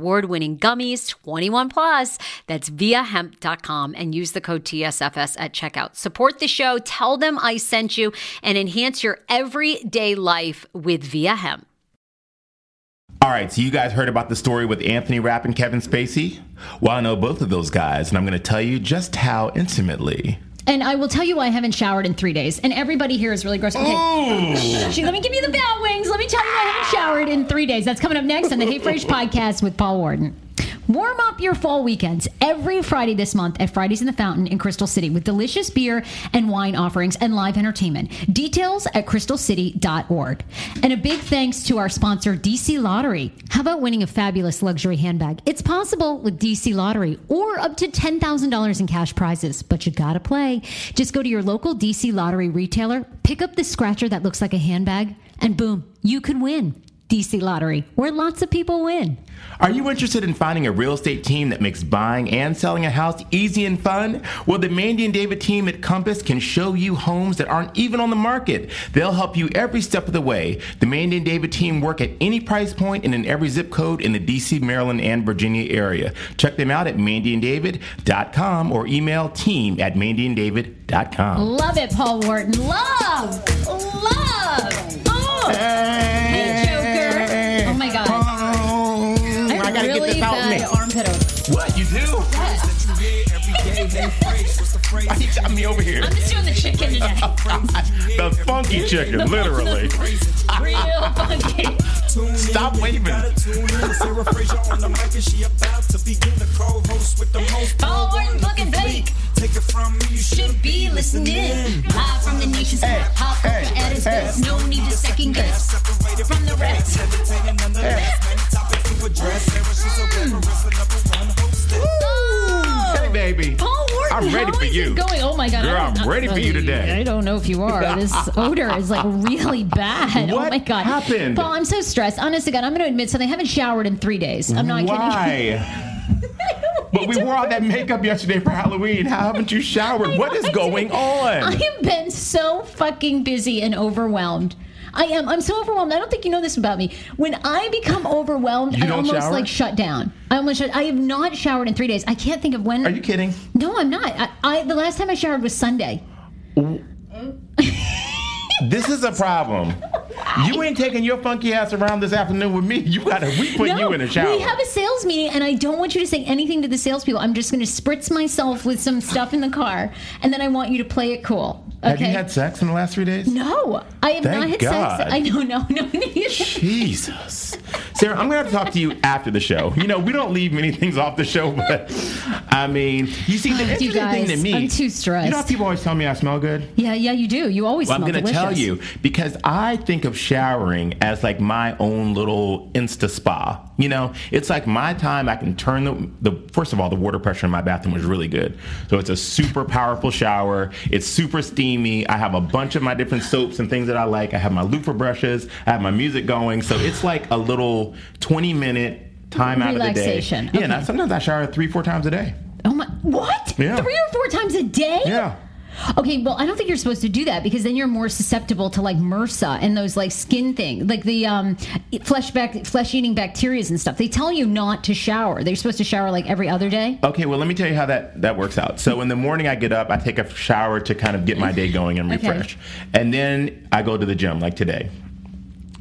award winning gummies, 21 plus. That's viiahemp.com and use the code TSFS at checkout. Support the show, tell them I sent you, and enhance your everyday life with Viia Hemp. All right, so you guys heard about the story with Anthony Rapp and Kevin Spacey? Well, I know both of those guys, and I'm going to tell you just how intimately. And I will tell you why I haven't showered in three days. And everybody here is really gross. Okay. She, let me give you the bat wings. Let me tell you I haven't showered in three days. That's coming up next on the Hey Frase podcast with Paul Wharton. Warm up your fall weekends every Friday this month at Fridays in the Fountain in Crystal City with delicious beer and wine offerings and live entertainment. Details at crystalcity.org. And a big thanks to our sponsor, DC Lottery. How about winning a fabulous luxury handbag? It's possible with DC Lottery or up to $10,000 in cash prizes, but you gotta play. Just go to your local DC Lottery retailer, pick up the scratcher that looks like a handbag, and boom, you could win. DC Lottery, where lots of people win. Are you interested in finding a real estate team that makes buying and selling a house easy and fun? Well, the Mandy and David team at Compass can show you homes that aren't even on the market. They'll help you every step of the way. The Mandy and David team work at any price point and in every zip code in the DC, Maryland, and Virginia area. Check them out at mandyanddavid.com or email team at mandyanddavid.com. Love it, Paul Wharton. Love! Love! Oh! Hey. Oh my God. I gotta really get this out bad me. armpit odor. What, you do? Why you got me over here? I'm just doing the chicken today. the funky chicken, literally. Real funky. Stop waving. Paul Wharton, looking fake. Take it from me, you Should be listening. Live from the nation's Hey, hot hey, culture at its hey. best. No need to second guess. From the rest. Hey, baby. Paul Wharton, I'm ready how for is you. it going? Oh my God. Girl, I I'm ready for you today. I don't know if you are. This odor is like really bad. oh What my God. happened? Paul, I'm so stressed. Honest to God, I'm going to admit something. I haven't showered in three days. I'm not kidding. Why? But we wore all that makeup yesterday for Halloween. How haven't you showered? What is going on? I have been so fucking busy and overwhelmed. I am. I'm so overwhelmed. I don't think you know this about me. When I become overwhelmed, I almost shower? like shut down. I almost shut. I have not showered in three days. I can't think of when. Are you kidding? No, I'm not. I, I the last time I showered was Sunday. This is a problem. You ain't taking your funky ass around this afternoon with me. You gotta we put no, you in a shower. we have a sales meeting, and I don't want you to say anything to the salespeople. I'm just going to spritz myself with some stuff in the car, and then I want you to play it cool. Okay? Have you had sex in the last three days? No, I have Thank not had God. sex. I know, no, no. Jesus. Sarah, I'm going to have to talk to you after the show. You know, we don't leave many things off the show, but I mean, you see, the interesting thing to me. I'm too stressed. You know how people always tell me I smell good? yeah, yeah, you do. You always Well, I'm going to tell you because I think of showering as like my own little Insta spa. You know, it's like my time. I can turn the, the first of all, the water pressure in my bathroom was really good. So it's a super powerful shower. It's super steamy. I have a bunch of my different soaps and things that I like. I have my loofah brushes. I have my music going. So it's like a little 20 minute time out of the day. Relaxation. Yeah, and I, sometimes I shower three, four times a day. Oh my! What? Yeah. Three or four times a day? Yeah. Okay, well, I don't think you're supposed to do that because then you're more susceptible to like MRSA and those like skin thing, like the um, flesh back flesh eating bacteria and stuff. They tell you not to shower. They're supposed to shower like every other day. Okay, well, let me tell you how that, that works out. So in the morning, I get up, I take a shower to kind of get my day going and Okay. refresh. And then I go to the gym, like today.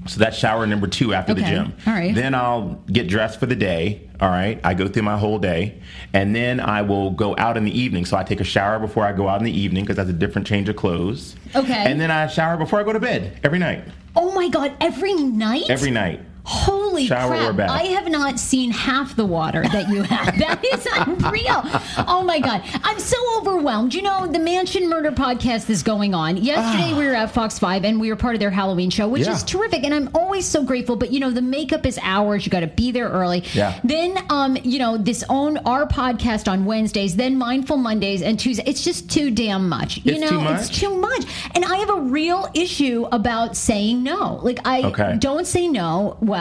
So that's shower number two after the gym. all right. Then I'll get dressed for the day. All right. I go through my whole day. And then I will go out in the evening. So I take a shower before I go out in the evening because that's a different change of clothes. Okay. And then I shower before I go to bed every night. Oh my god! Every night. Every night. Holy Shower crap! or bath? I have not seen half the water that you have. that is unreal. Oh my god, I'm so overwhelmed. You know, the Mansion Murder podcast is going on. Yesterday we were at Fox Five and we were part of their Halloween show, which Yeah. is terrific. And I'm always so grateful. But you know, the makeup is hours. You got to be there early. Yeah. Then, um, you know, this own our podcast on Wednesdays. Then Mindful Mondays and Tuesdays. It's just too damn much. You It's know, too it's too much. And I have a real issue about saying no. Like I Okay. don't say no well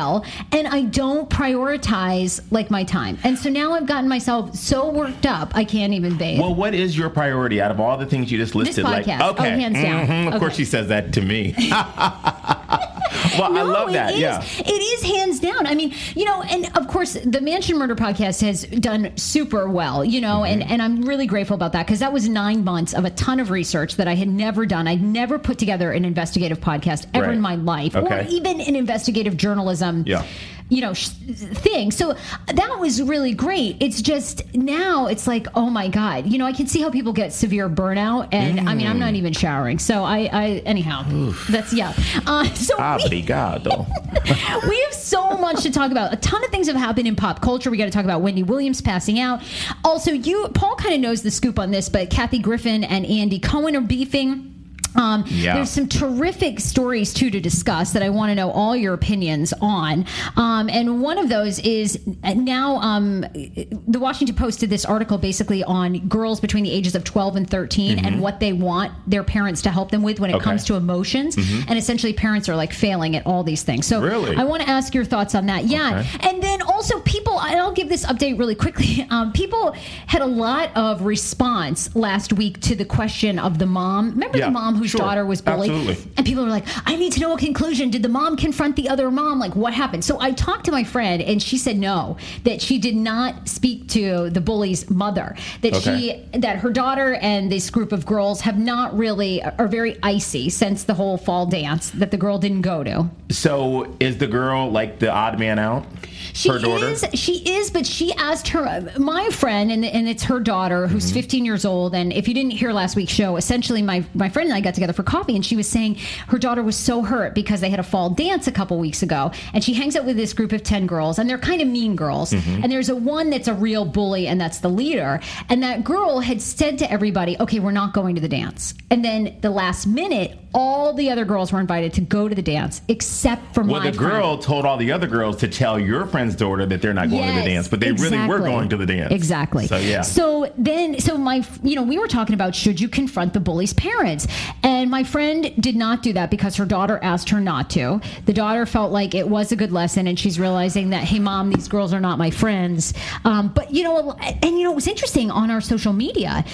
and i don't prioritize like my time and so now i've gotten myself so worked up i can't even bathe Well, what is your priority out of all the things you just listed? Like, podcast. Oh, okay, hands down. Mhm, Of course, she says that to me. well, I No, love it that. is. Yeah. It is hands down. I mean, you know, and of course, the Mansion Murder podcast has done super well, you know, Mm-hmm. and, and I'm really grateful about that because that was nine months of a ton of research that I had never done. I'd never put together an investigative podcast ever Right. in my life or even an investigative journalism. Yeah. You know, sh- thing. So that was really great. It's just now it's like, oh my God. You know, I can see how people get severe burnout. And I mean, I'm not Mm. even showering. So I, I anyhow, that's, yeah. Uh, so we- Obrigado. we have so much to talk about. A ton of things have happened in pop culture. We got to talk about Wendy Williams passing out. Also, you Paul kind of knows the scoop on this, but Kathy Griffin and Andy Cohen are beefing. Um, Yeah. There's some terrific stories too to discuss that I want to know all your opinions on. Um, and one of those is now um, the Washington Post did this article basically on girls between the ages of 12 and 13 and what they want their parents to help them with when it Mm-hmm. Okay. comes to emotions. And essentially, parents are like failing at all these things. So Really? I want to ask your thoughts on that. Yeah. Okay. And then also, people, and I'll give this update really quickly. Um, people had a lot of response last week to the question of the mom. Remember Yeah, the mom whose sure. daughter was bullied? Absolutely. And people were like, I need to know a conclusion. Did the mom confront the other mom? Like, what happened? So I talked to my friend, and she said no, that she did not speak to the bully's mother. That Okay. she, that her daughter and this group of girls have not really, are very icy since the whole fall dance that the girl didn't go to. so, is the girl like the odd man out? She her daughter? is. She is, but she asked her, my friend, and, and it's her daughter who's Mm-hmm. 15 years old. And if you didn't hear last week's show, essentially my my friend and I got together for coffee, and she was saying her daughter was so hurt because they had a fall dance a couple weeks ago, and she hangs out with this group of 10 girls, and they're kind of mean girls. Mm-hmm. And there's a one that's a real bully, and that's the leader. And that girl had said to everybody, "Okay, we're not going to the dance." And then the last minute, all the other girls were invited to go to the dance, except for Well, my the friend. girl told all the other girls to tell your friend's daughter that they're not going to the dance, but they really were going to the dance. Exactly. So yeah. So then, so my, you know, we were talking about should you confront the bully's parents, and my friend did not do that because her daughter asked her not to. The daughter felt like it was a good lesson, and she's realizing that, hey, mom, these girls are not my friends. Um, but you know, and you know, it was interesting on our social media.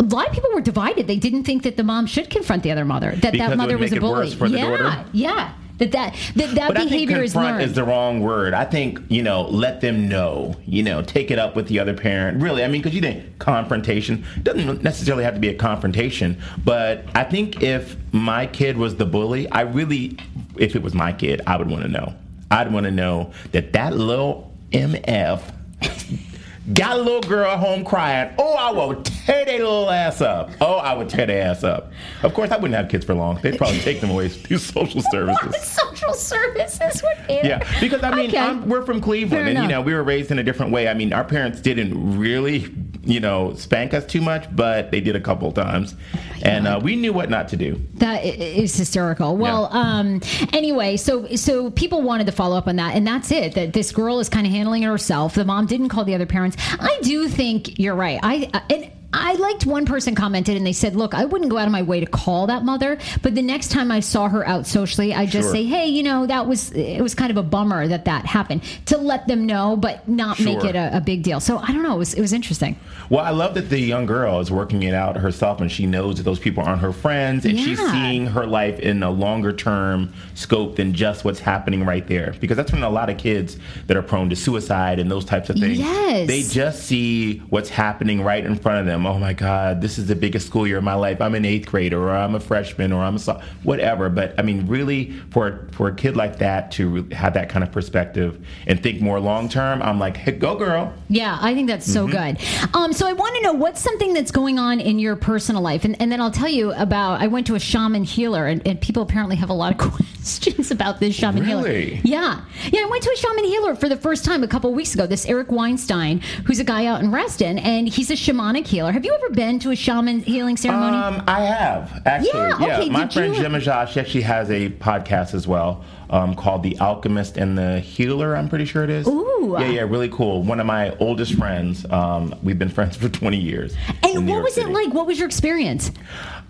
A lot of people were divided. They didn't think that the mom should confront the other mother. That Because that mother was a bully. worse for the yeah, yeah. That that that, that But I think behavior is learned. is the wrong word. I think you know, let them know. You know, take it up with the other parent. Really, I mean, because you think confrontation doesn't necessarily have to be a confrontation. But I think if my kid was the bully, I really, if it was my kid, I would want to know. I'd want to know that that little mf got a little girl home crying. Oh, I will tear their little ass up. Oh, I would tear their ass up. Of course, I wouldn't have kids for long. They'd probably take them away to social services. social services would be. Yeah, because I mean, Okay. I'm, we're from Fair Cleveland, and you know, we were raised in a different way. I mean, our parents didn't really, you know, spank us too much, but they did a couple times, and uh, we knew what not to do. That is hysterical. Well, um, anyway, so so people wanted to follow up on that, and that's it. That this girl is kind of handling it herself. The mom didn't call the other parents. I do think you're right. I I- and. I liked one person commented and they said, "Look, I wouldn't go out of my way to call that mother, but the next time I saw her out socially, I just Sure. say, "Hey, you know, that was it was kind of a bummer that that happened." To let them know, but not make it a, a big deal. So I don't know. It was it was interesting. Well, I love that the young girl is working it out herself, and she knows that those people aren't her friends, and she's seeing her life in a longer term scope than just what's happening right there. Because that's when a lot of kids that are prone to suicide and those types of things, Yes. they just see what's happening right in front of them. Oh my God, this is the biggest school year of my life. I'm an eighth grader, or I'm a freshman, or I'm a so- whatever. But I mean, really, for for a kid like that to have that kind of perspective and think more long term, I'm like, hey, go girl. Yeah, I think that's so good. Um, so I want to know what's something that's going on in your personal life, and, and then I'll tell you about. I went to a shaman healer, and, and people apparently have a lot of questions about this shaman Really? healer. Yeah, yeah. I went to a shaman healer for the first time a couple of weeks ago. This Eric Weinstein, who's a guy out in Reston, and he's a shamanic healer. Have you ever been to a shaman healing ceremony? Um, I have actually. Yeah, okay, my friend you- Jim she actually has a podcast as well um, called "The Alchemist and the Healer." I'm pretty sure it is. Ooh. Yeah, yeah, really cool. One of my oldest friends. Um, we've been friends for 20 years. and what was it like? What was your experience?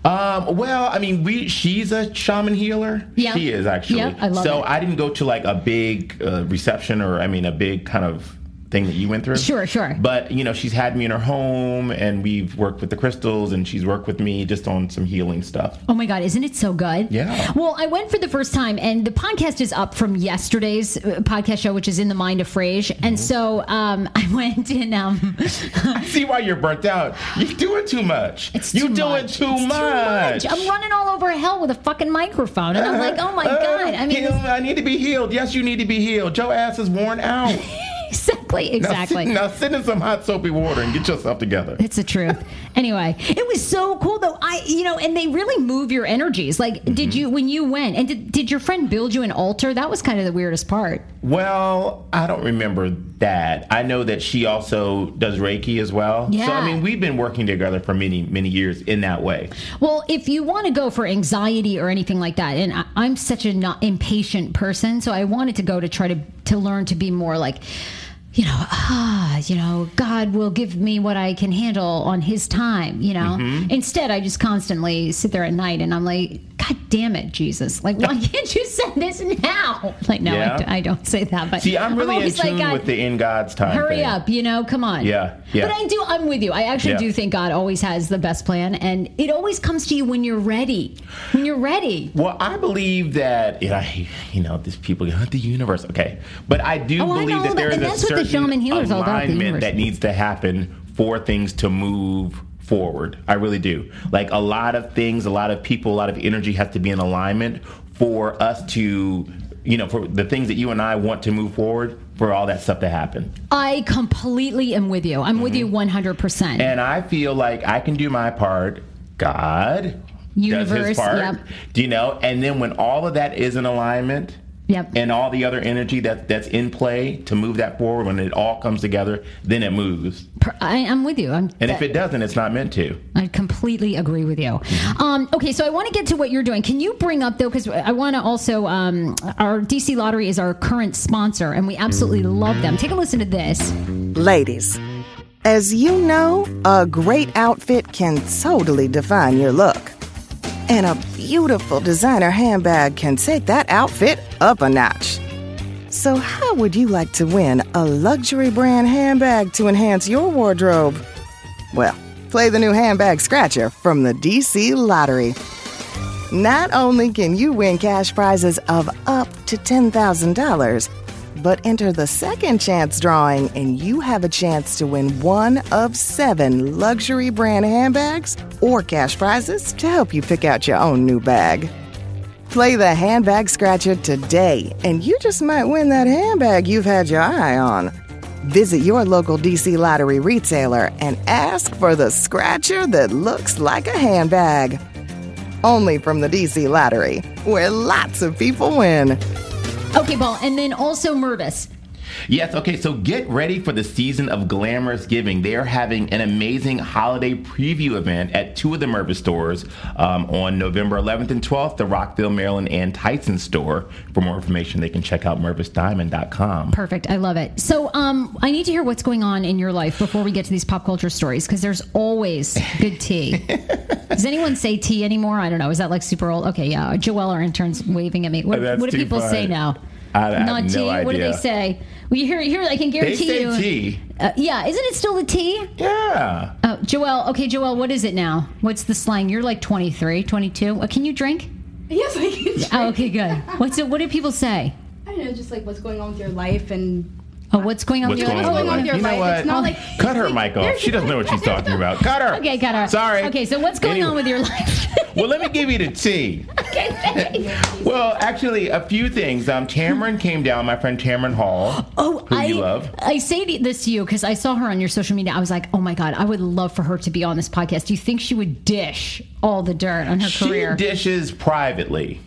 Um, well, I mean, we she's a shaman healer. Yeah. She is actually. Yeah, I love so it. I didn't go to like a big uh, reception or I mean a big kind of thing that you went through. Sure, sure. But you know, she's had me in her home and we've worked with the crystals and she's worked with me just on some healing stuff. Oh my God, isn't it so good? Yeah. Well, I went for the first time, and the podcast is up from yesterday's uh, podcast show, which is in the mind of Frase. And Mm-hmm. so um, I went in. Um, I see why you're burnt out. You're doing too much. it's you're too doing much. too It's much. I'm running all over hell with a fucking microphone, and I'm like, oh my Uh, God. I mean, I need to be healed. Yes, you need to be healed. Your ass is worn out. exactly, exactly. Now, sit, now sit in some hot soapy water and get yourself together. It's the truth. anyway, it was so cool though. I, you know, and they really move your energies. Like, Mm-hmm. did you when you went and did, did your friend build you an altar? That was kind of the weirdest part. Well, I don't remember that. I know that she also does Reiki as well. Yeah. So, I mean, we've been working together for many, many years in that way. Well, if you want to go for anxiety or anything like that, and I, I'm such a not impatient person, so I wanted to go to try to to learn to be more like. You know, ah, you know, God will give me what I can handle on His time. You know, Mm-hmm. instead, I just constantly sit there at night and I'm like, God damn it, Jesus! Like, why can't you send this now? Like, no, Yeah. I d- I, don't say that. But See, I'm really in tune like, with the in God's time. Hurry thing. up, you know, come on. Yeah, yeah. But I do, I'm with you. I actually Yeah. do think God always has the best plan, and it always comes to you when you're ready. When you're ready. Well, I believe that you know, I- you know, these people, know, the universe. Okay, but I do Oh, believe know that that- there is a certain shaman healer's all about, the alignment that needs to happen for things to move forward. I really do. Like a lot of things, a lot of people, a lot of energy has to be in alignment for us to, you know, for the things that you and I want to move forward. For all that stuff to happen. I completely am with you. I'm with you Mm-hmm. 100%. And I feel like I can do my part. God does Universe, his part. yep. Do you know? And then when all of that is in alignment, Yep. and all the other energy that that's in play to move that forward, when it all comes together, then it moves. Per- I, am with you. I'm, And if it doesn't, it's not meant to. I completely agree with you. Um, okay, so I want to get to what you're doing. Can you bring up though, because I want to also, um, our DC Lottery is our current sponsor, and we absolutely love them. Take a listen to this. Ladies, as you know, a great outfit can totally define your look. And a beautiful designer handbag can take that outfit up a notch. So, how would you like to win a luxury brand handbag to enhance your wardrobe? Well, Play the new handbag scratcher from the DC Lottery. Not only can you win cash prizes of up to $10,000, but enter the second chance drawing and you have a chance to win one of seven luxury brand handbags or cash prizes to help you pick out your own new bag. Play the handbag scratcher today and you just might win that handbag you've had your eye on. Visit your local DC Lottery retailer and ask for the scratcher that looks like a handbag. Only from the DC Lottery, where lots of people win. Okay, Paul, and then also Mervis. Yes, okay, so get ready for the season of glamorous giving. They are having an amazing holiday preview event at two of the Mervis stores um, on November 11th and 12th, the Rockville, Maryland, and Tyson store. For more information, they can check out mervisdiamond.com. Perfect. I love it. So, um, I need to hear what's going on in your life before we get to these pop culture stories because there's always good tea. Does anyone say tea anymore? I don't know. Is that like super old? Okay, yeah. Joelle, our intern's waving at me. What, what do people say now? I- I have Not no tea. What do they say? Well, you hear, here. I can guarantee They guarantee say you. tea. Uh, yeah, isn't it still the tea? Yeah. Uh, Joelle, okay, Joelle, what is it now? What's the slang? You're like 23, 22. Uh, can you drink? Yes, I can. Oh, okay, good. What's it? What do people say? I don't know, just like what's going on with your life and Oh, what's going on What's with your going life? on? going on with your You know what? It's not like Cut her mic off. She doesn't know what she's talking about. Cut her. Okay, cut her. Sorry. Okay, so what's going on with your life? Well, let me give you the tea. Okay. Well, actually, a few things. Um, Cameron came down, my friend Cameron Hall. Oh, who I you love. I say this to you because I saw her on your social media. I was like, oh my god, I would love for her to be on this podcast. Do you think she would dish all the dirt on her She career? She dishes privately.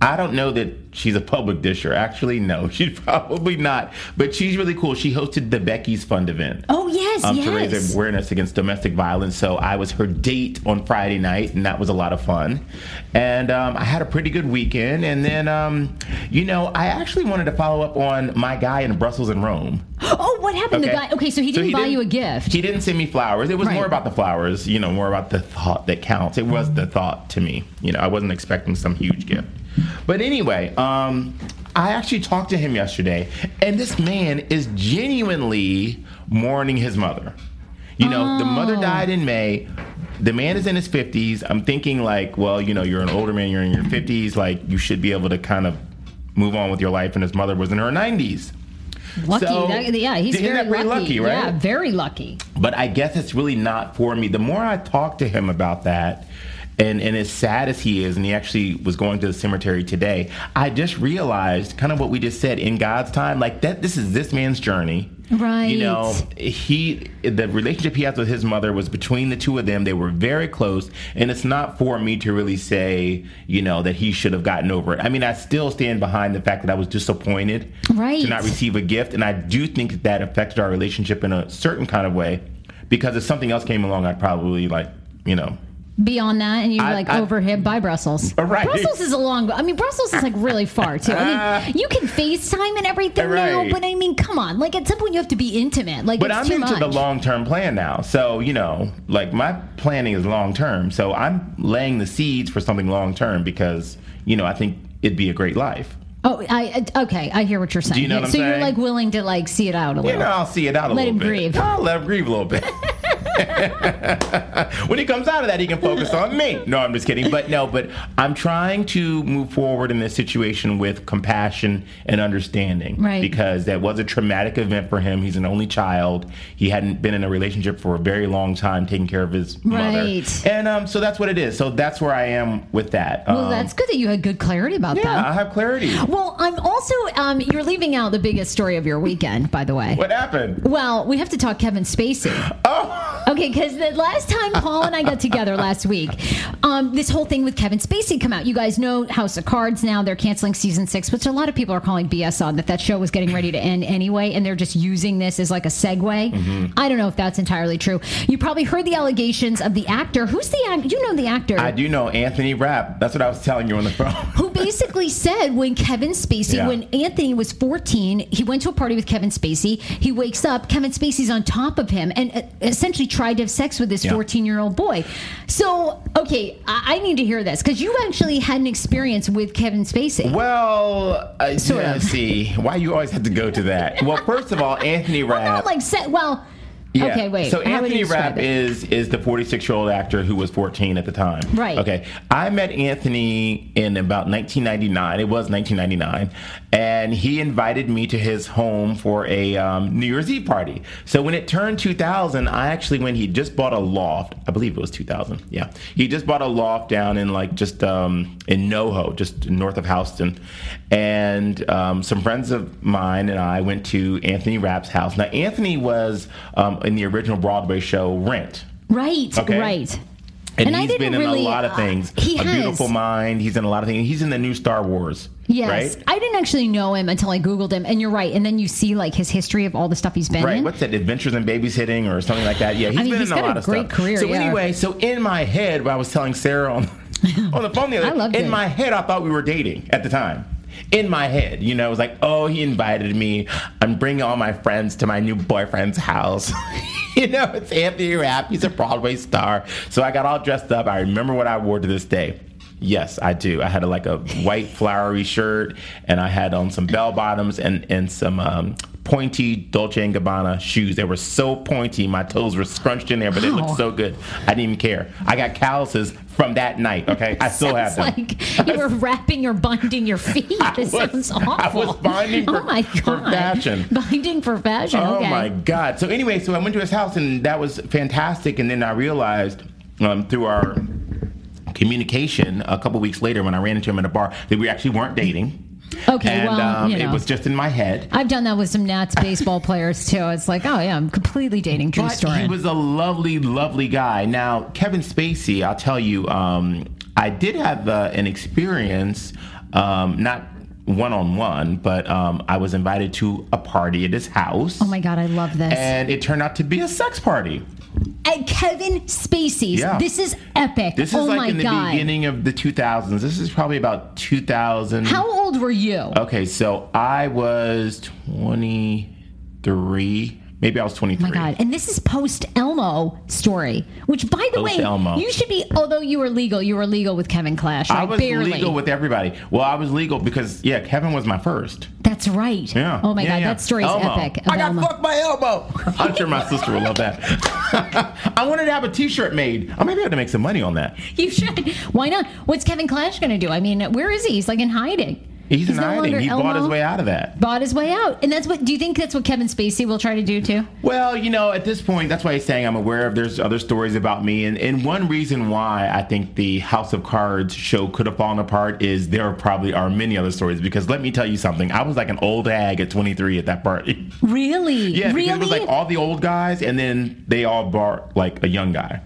I don't know that she's a public disher. Actually, no, she's probably not. But she's really cool. She hosted the Becky's Fund event. oh yes, um, yes. to raise awareness against domestic violence. So I was her date on Friday night, and that was a lot of fun. And um, I had a pretty good weekend. And then, um, you know, I actually wanted to follow up on my guy in Brussels and Rome. oh, what happened? The guy. Okay, so he didn't buy you a didn't- gift. He didn't send me flowers. It was Right. more about the flowers, you know, more about the thought that counts. It was the thought to me. You know, I wasn't expecting some huge gift. But anyway, um, I actually talked to him yesterday, and this man is genuinely mourning his mother. You know, the mother Oh. died in May. The man is in his 50s. I'm thinking, like, well, you know, you're an older man, you're in your 50s, like, you should be able to kind of move on with your life. And his mother was in her 90s. lucky. so- that, yeah, he's very pretty lucky, right? Yeah, very lucky. but I guess it's really not for me. The more I talk to him about that, and, and as sad as he is, and he actually was going to the cemetery today, I just realized kind of what we just said in God's time, like that this is this man's journey. Right. You know, he the relationship he has with his mother was between the two of them. They were very close, and it's not for me to really say, you know, that he should have gotten over it. I mean, I still stand behind the fact that I was disappointed Right. to not receive a gift, and I do think that that affected our relationship in a certain kind of way. Because if something else came along, I'd probably like, you know, Beyond that, and you're I- like I- over him by Brussels. Right. Brussels is a long. I mean, Brussels is like really far too. I mean, uh, you can FaceTime and everything now, but I mean, come on. Like at some point, you have to be intimate. Like But I'm into much. the long term plan now. So, you know, like my planning is long term. So I'm laying the seeds for something long term because, you know, I think it'd be a great life. Oh, I okay. I hear what you're saying. you know what I'm so you're like willing to like see it out a little. You know, I'll see it out a Let little him grieve. I'll let him grieve a little bit. when he comes out of that, he can focus on me. No, I'm just kidding. But no, but I'm trying to move forward in this situation with compassion and understanding. Right. Because that was a traumatic event for him. He's an only child. He hadn't been in a relationship for a very long time, taking care of his mother. Right. And um, so that's what it is. So that's where I am with that. well, Um, that's good that you had good clarity about yeah, that. I have clarity. Well, I'm also um, you're leaving out the biggest story of your weekend, by the way. What happened? Well, we have to talk Kevin Spacey. Oh, Okay, because the last time Paul and I got together last week, um, this whole thing with Kevin Spacey come out. You guys know House of Cards now; they're canceling season six, which a lot of people are calling BS on that. That show was getting ready to end anyway, and they're just using this as like a segue. Mm-hmm. I don't know if that's entirely true. You probably heard the allegations of the actor. Who's the actor? You know the actor. I do know Anthony Rapp. That's what I was telling you on the phone. who basically said when Kevin Spacey, Yeah. when Anthony was 14, he went to a party with Kevin Spacey. He wakes up, Kevin Spacey's on top of him and uh, essentially tried to have sex with this Yeah. 14 year old boy. So, okay, I, I need to hear this because you actually had an experience with Kevin Spacey. Well, uh, Sort yeah, of. see, why you always have to go to that? Well, first of all, Anthony Well, Rapp. not like well, Yeah. Okay, wait. So How Anthony Rapp it? is is the 46 year old actor who was 14 at the time. Right. Okay. I met Anthony in about 1999. It was 1999, and he invited me to his home for a um, New Year's Eve party. So when it turned 2000, I actually went. He just bought a loft. I believe it was 2000. Yeah. He just bought a loft down in like just um, in NoHo, just north of Houston, and um, some friends of mine and I went to Anthony Rapp's house. Now Anthony was um, in the original Broadway show Rent. Right, Okay. right. And, And he's been in really- a lot of uh, things. he a has. Beautiful Mind. He's in a lot of things. He's in the new Star Wars. Yes, Right. I didn't actually know him until I googled him, and you're right. And then you see like his history of all the stuff he's been Right. in. What's that? Adventures in Babysitting or something like that. Yeah, he's I mean, been he's in a got a lot of great stuff. career, So yeah. anyway, so in my head, when I was telling Sarah on on the phone the other I loved in it. my head, I thought we were dating at the time. In my head, you know, it was like, oh, he invited me. I'm bringing all my friends to my new boyfriend's house. you know, it's Anthony Rapp. He's a Broadway star. So I got all dressed up. I remember what I wore to this day. Yes, I do. I had a, like a white flowery shirt, and I had on some bell bottoms and and some um, pointy Dolce and Gabbana shoes. They were so pointy, my toes were scrunched in there, but it Wow. looked so good. I didn't even care. I got calluses from that night. Okay, I still have them. like you were wrapping or binding your feet. This was- sounds I was binding for- oh my god. for fashion. Binding for fashion. Oh okay. my God! So anyway, so I went to his house, and that was fantastic. And then I realized um, through our communication a couple weeks later, when I ran into him at a bar, that we actually weren't dating. Okay, and well, um, you it was just in my head. I've done that with some Nats baseball players too. It's like, oh yeah, I'm completely dating true But story. he was a lovely, lovely guy. Now, Kevin Spacey, I'll tell you, um, I did have uh, an experience, um, not one on one, but um, I was invited to a party at his house. oh my god, I love this. And it turned out to be a sex party. And Kevin Spacey's. Yeah. This is epic. This is oh like my in the god. beginning of the 2000s. This is probably about 2000. How old were you? Okay, so I was 23. Maybe I was 23. Oh my god! And this is post Elmo story, which by the way, Post-Elmo. you should be. Although you were legal, you were legal with Kevin Clash. I Like, was barely. legal with everybody. Well, I was legal because, yeah, Kevin was my first. That's right. Yeah. Oh my Yeah, god, yeah. that story is Elmo. epic. I got Elmo. fucked by Elmo. I'm sure my sister will love that. I wanted to have a T-shirt made. I maybe I have to make some money on that. You should. Why not? What's Kevin Clash going to do? I mean, where is he? He's like in hiding. He's, in no hiding. He bought his way out of that. Bought his way out, and that's what. Do you think that's what Kevin Spacey will try to do too? Well, you know, at this point, that's why he's saying I'm aware of there's other stories about me. And, and one reason why I think the House of Cards show could have fallen apart is there probably are many other stories. Because let me tell you something, I was like an old hag at 23 at that party. Really? Yeah, really? it was like all the old guys, and then they all brought like a young guy.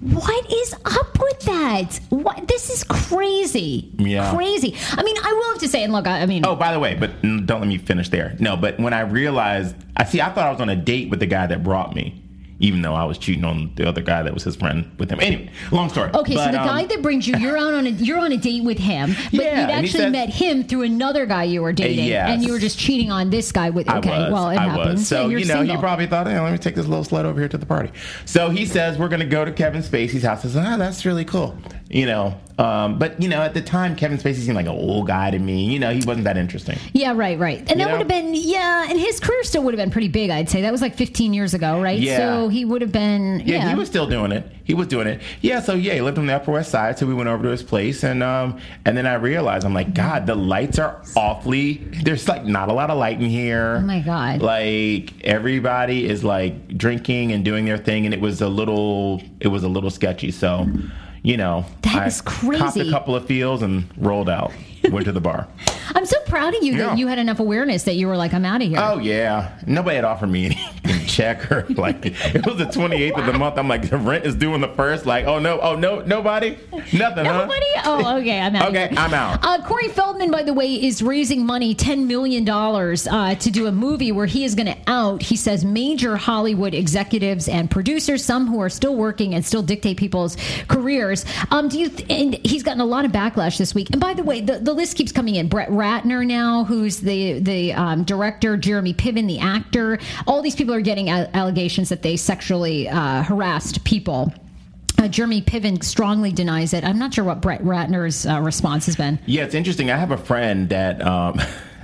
What is up with that? What? This is crazy. Yeah. Crazy. I mean, I will have to say, and look, I, I mean, Oh, by the way, but don't let me finish there. No, but when I realized, I see, I thought I was on a date with the guy that brought me, even though I was cheating on the other guy that was his friend with him. Anyway, long story. Okay, so the um, guy that brings you, you're out on a you're on a date with him, but Yeah, you'd actually says- met him through another guy you were dating, yes. and you were just cheating on this guy with. Okay, was, well, it I happens. Was. So you know, single. he probably thought, hey, let me take this little sled over here to the party. So he says we're going to go to Kevin Spacey's house. I said, ah, that's really cool. You know, um, but you know, at the time, Kevin Spacey seemed like an old guy to me. You know, he wasn't that interesting. Yeah, right, right. And You that know? would have been, yeah, and his career still would have been pretty big, I'd say. That was like 15 years ago, right? Yeah. So he would have been, Yeah, yeah. he was still doing it. He was doing it. Yeah, so yeah, he lived on the Upper West Side. So we went over to his place, and um, and then I realized I'm like, God, the lights are awfully. There's like not a lot of light in here. Oh my God. Like everybody is like drinking and doing their thing, and it was a little, it was a little sketchy. So, you know, That I is crazy. Copped a couple of feels and rolled out. Went to the bar. I'm so proud of you Yeah. that you had enough awareness that you were like, I'm out of here. Oh yeah, nobody had offered me any check or like it was the 28th of the month. I'm like the rent is due on the first. Like oh no, oh no, nobody, nothing, huh? Nobody? Oh, okay. I'm out. Okay, here. I'm out. Uh, Corey Feldman, by the way, is raising money, $10 million, uh, to do a movie where he is going to out, he says, major Hollywood executives and producers, some who are still working and still dictate people's careers. Um, do you? Th- and he's gotten a lot of backlash this week. And by the way, the, the list keeps coming in. Brett Ratner now, who's the the um, director, Jeremy Piven, the actor. All these people are getting a- allegations that they sexually uh, harassed people. Uh, Jeremy Piven strongly denies it. I'm not sure what Brett Ratner's uh, response has been. Yeah, it's interesting. I have a friend that um,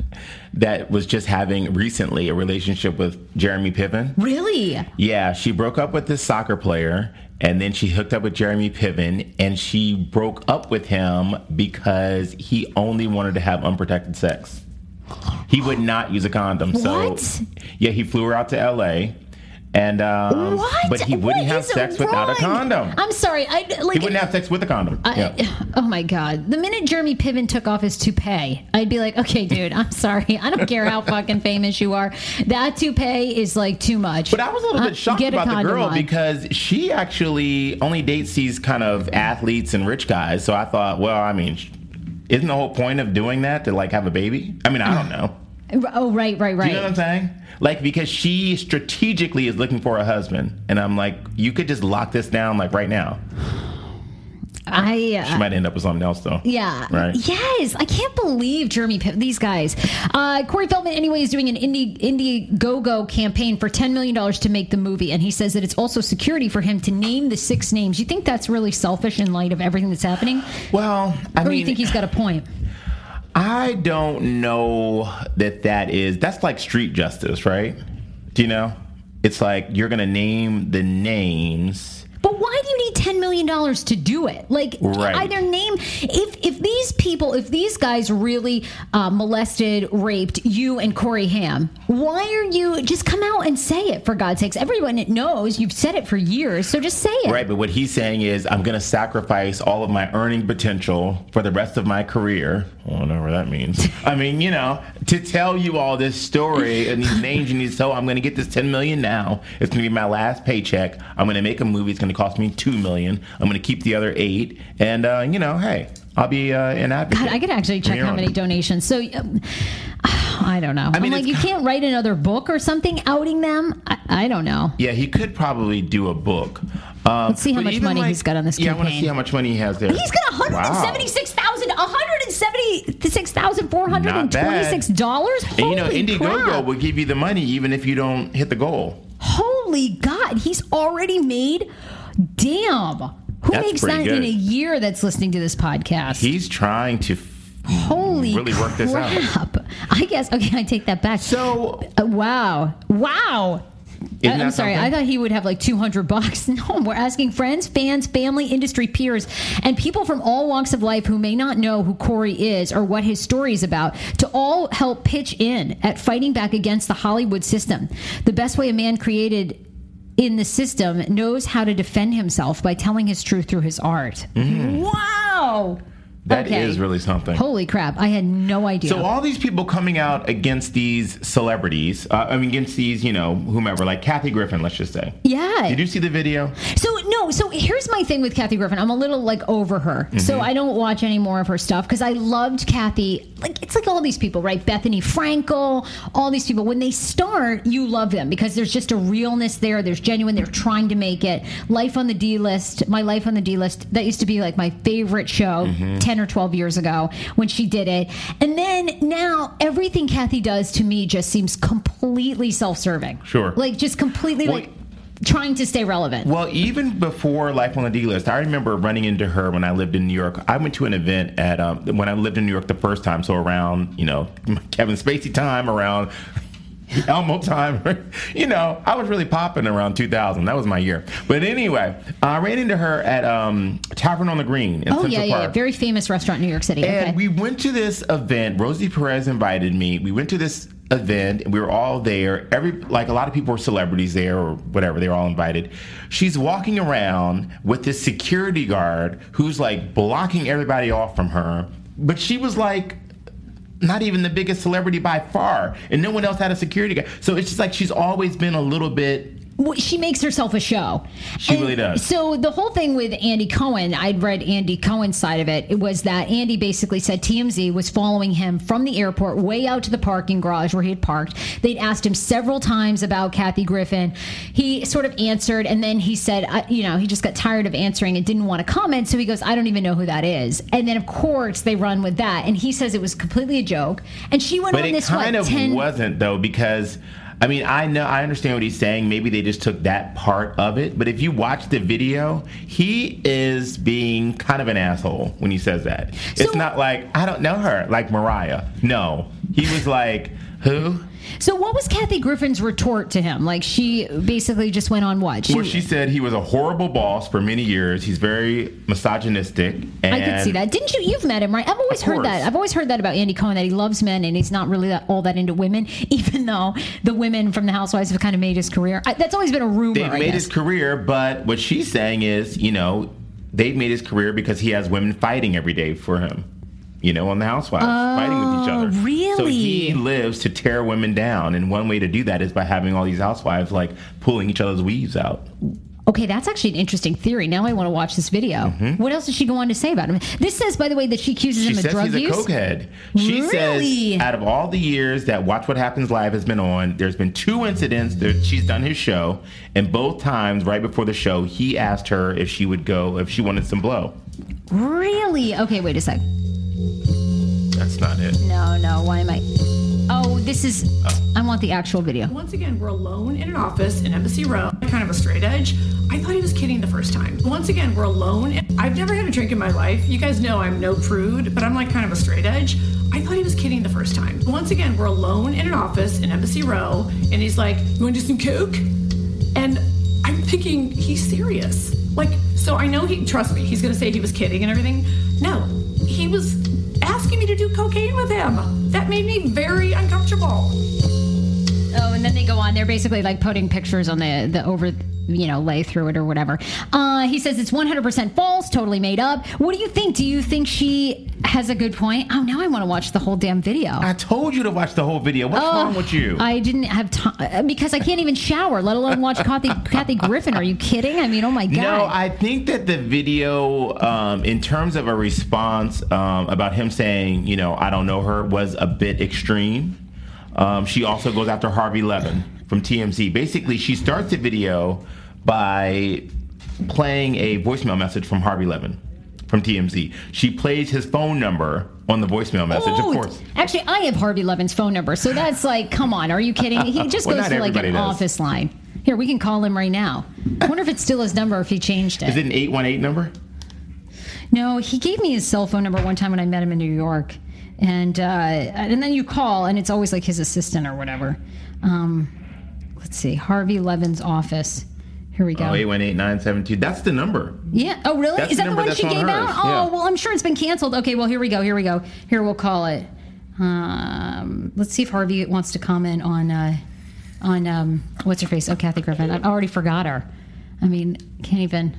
that was just having recently a relationship with Jeremy Piven. Really? Yeah, she broke up with this soccer player and then she hooked up with Jeremy Piven and she broke up with him because he only wanted to have unprotected sex. He would not use a condom. What? So yeah, he flew her out to LA and um, What? but he wouldn't What have sex without a condom. I'm sorry. I like. he wouldn't have sex with a condom. I, yeah. Oh my god! The minute Jeremy Piven took off his toupee, I'd be like, "Okay, dude, I'm sorry. I don't care how fucking famous you are. That toupee is like too much." But I was a little Uh, bit shocked get about the girl on. because she actually only dates these kind of athletes and rich guys. So I thought, well, I mean, isn't the whole point of doing that to like have a baby? I mean, I don't know. Oh right, right, right. Do you know what I'm saying? Like because she strategically is looking for a husband, and I'm like, you could just lock this down like right now. I. Uh, She might end up with something else though. Yeah. Right. Yes. I can't believe Jeremy Piven, these guys. Uh, Corey Feldman, anyway, is doing an Indie Indiegogo campaign for $10 million to make the movie. And he says that it's also security for him to name the six names. You think that's really selfish in light of everything that's happening? Well, I or mean, you think he's got a point? I don't know that that is. That's like street justice, right? Do you know? It's like you're gonna name the names. But why do you need ten million dollars to do it? Like Right. either name if if these people if these guys really uh, molested, raped you and Corey Haim, why are you just come out and say it for God's sakes? Everyone knows you've said it for years, so just say it. Right, but what he's saying is, I'm going to sacrifice all of my earning potential for the rest of my career. I don't know what that means. I mean, you know, to tell you all this story and these names you need to tell, I'm going to get this 10 million now. It's going to be my last paycheck. I'm going to make a movie. It's going to cost me 2 million. I'm going to keep the other 8. And, uh, you know, hey, I'll be uh, an advocate. God, I could actually check how many donations. So. Um, I don't know. I mean, am like, you can't write another book or something outing them. I, I don't know. Yeah, he could probably do a book. Um, Let's see how much money he's got on this Yeah, I want to see how much money he has there. He's got one Wow. hundred seventy-six thousand, one hundred seventy-six thousand four hundred and twenty-six dollars. And you know, Indiegogo crap. will give you the money even if you don't hit the goal. Holy God, he's already made. Damn, who That's makes that in a year that's listening to this podcast? He's trying to. Holy really work this out. crap. I guess. Okay, I take that back. So, Uh, wow, wow. I- I'm sorry. something? I thought he would have like 200 bucks. No, we're asking friends, fans, family, industry peers, and people from all walks of life who may not know who Corey is or what his story is about to all help pitch in at fighting back against the Hollywood system. The best way a man created in the system knows how to defend himself by telling his truth through his art. Mm-hmm. Wow. That is Okay. really something. Holy crap. I had no idea. So all these people coming out against these celebrities, uh, I mean, against these, you know, whomever, like Kathy Griffin, let's just say. yeah. Did you see the video? So no, so here's my thing with Kathy Griffin. I'm a little like over her, Mm-hmm. so I don't watch any more of her stuff because I loved Kathy. Like it's like all these people, right? Bethenny Frankel, all these people. When they start, you love them because there's just a realness there. There's genuine. They're trying to make it. Life on the D list. My Life on the D list. That used to be like my favorite show Mm-hmm. ten or twelve years ago when she did it. And then now everything Kathy does to me just seems completely self-serving. Sure. Like just completely Well, like. Trying to stay relevant. Well, even before Life on the D list, I remember running into her when I lived in New York. I went to an event at um, when I lived in New York the first time, so around you know Kevin Spacey time, around Elmo time. you know, I was really popping around 2000. That was my year. But anyway, I ran into her at um, Tavern on the Green in Oh Central yeah, yeah, Park. yeah, very famous restaurant in New York City. And okay. we went to this event. Rosie Perez invited me. We went to this event. and We were all there. Every like a lot of people were celebrities there or whatever. They were all invited. She's walking around with this security guard who's like blocking everybody off from her. But she was like not even the biggest celebrity by far, and no one else had a security guard. So it's just like she's always been a little bit she makes herself a show. She really does. So the whole thing with Andy Cohen, I'd read Andy Cohen's side of it. It was that Andy basically said TMZ was following him from the airport way out to the parking garage where he had parked. They'd asked him several times about Kathy Griffin. He sort of answered, and then he said, I, you know, he just got tired of answering and didn't want to comment. So he goes, I don't even know who that is. And then of course they run with that, and he says it was completely a joke. And she went But on it this kind what of 10 wasn't though because I mean I know I understand what he's saying. Maybe they just took that part of it. But if you watch the video, he is being kind of an asshole when he says that. So- it's not like I don't know her like Mariah. No, he was like. Who? So what was Kathy Griffin's retort to him? Like she basically just went on what? Well, she said he was a horrible boss for many years. He's very misogynistic. And I could see that. Didn't you? You've met him, right? I've always heard that. I've always heard that about Andy Cohen that he loves men and he's not really that, all that into women, even though the women from the Housewives have kind of made his career. I, that's always been a rumor. They've made his career, but what she's saying is, you know, they've made his career because he has women fighting every day for him. You know, on the Housewives, fighting with each other. So Oh, really? he lives to tear women down, and one way to do that is by having all these housewives like pulling each other's weaves out. Okay, that's actually an interesting theory. Now I want to watch this video. What else does she go on to say about him? This says, by the way, that she accuses Mm-hmm. She him of says drug he's a use. cokehead. She Really? says out of all the years that Watch What Happens Live has been on, there's been two incidents that she's done his show, and both times right before the show, he asked her if she would go if she wanted some blow. Really? Okay, wait a sec. That's not it. No, no. Why am I? Oh, this is. Oh. I want the actual video. Once again, we're alone in an office in Embassy Row, kind of a straight edge. I thought he was kidding the first time. Once again, we're alone. I've never had a drink in my life. You guys know I'm no prude, but I'm like kind of a straight edge. I thought he was kidding the first time. Once again, we're alone in an office in Embassy Row, and he's like, You want to do some coke? And I'm thinking he's serious. Like, so I know he, trust me, he's gonna say he was kidding and everything. No, he was asking me to do cocaine with him. That made me very uncomfortable. Oh, and then they go on. They're basically like putting pictures on the the over, you know, lay through it or whatever. Uh, he says it's 100% false, totally made up. What do you think? Do you think she has a good point? Oh, now I want to watch the whole damn video. I told you to watch the whole video. What's wrong with you? Oh, I didn't have time because I can't even shower, let alone watch Kathy, Kathy Griffin. Are you kidding? I mean, oh my god. No, I think that the video, um, in terms of a response um, about him saying, you know, I don't know her, was a bit extreme. Um, she also goes after Harvey Levin from TMZ. Basically, she starts the video by playing a voicemail message from Harvey Levin from TMZ. She plays his phone number on the voicemail message, Oh, of course. Actually, I have Harvey Levin's phone number, so that's like, come on, are you kidding? He just Well, goes to like an does. office line. Here, we can call him right now. I wonder if it's still his number or if he changed it. Is it an 818 number? No, he gave me his cell phone number one time when I met him in New York, and uh, and then you call, and it's always like his assistant or whatever. Um, let's see, Harvey Levin's office. Here we go. Oh, 818-972. That's the number. Yeah. Oh, really? That's Is that the number one she on gave hers, out? Oh, yeah. well, I'm sure it's been canceled. Okay, well, here we go. Here we go. Here we'll call it. Um, let's see if Harvey wants to comment on uh, on um, what's her face? Oh, Kathy Griffin. I already forgot her. I mean, can't even.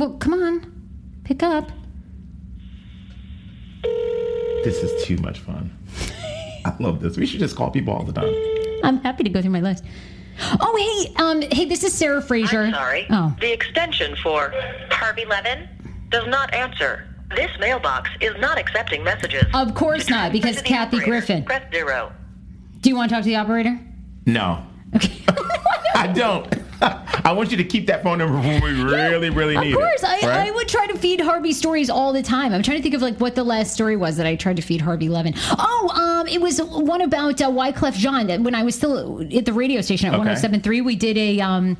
Well, come on. Pick up. This is too much fun. I love this. We should just call people all the time. I'm happy to go through my list. Oh, hey, um, hey, this is Sarah Fraser. I'm sorry. Oh. The extension for Harvey Levin does not answer. This mailbox is not accepting messages. Of course To not, because to Kathy operator, Griffin. Press zero. Do you want to talk to the operator? No. Okay. I don't. I want you to keep that phone number when we really, really need it. Of course, it. I, right? I would try to feed Harvey stories all the time. I'm trying to think of like what the last story was that I tried to feed Harvey Levin. Oh, um, it was one about uh, Wyclef Jean. When I was still at the radio station at Okay. 107.3, we did a um,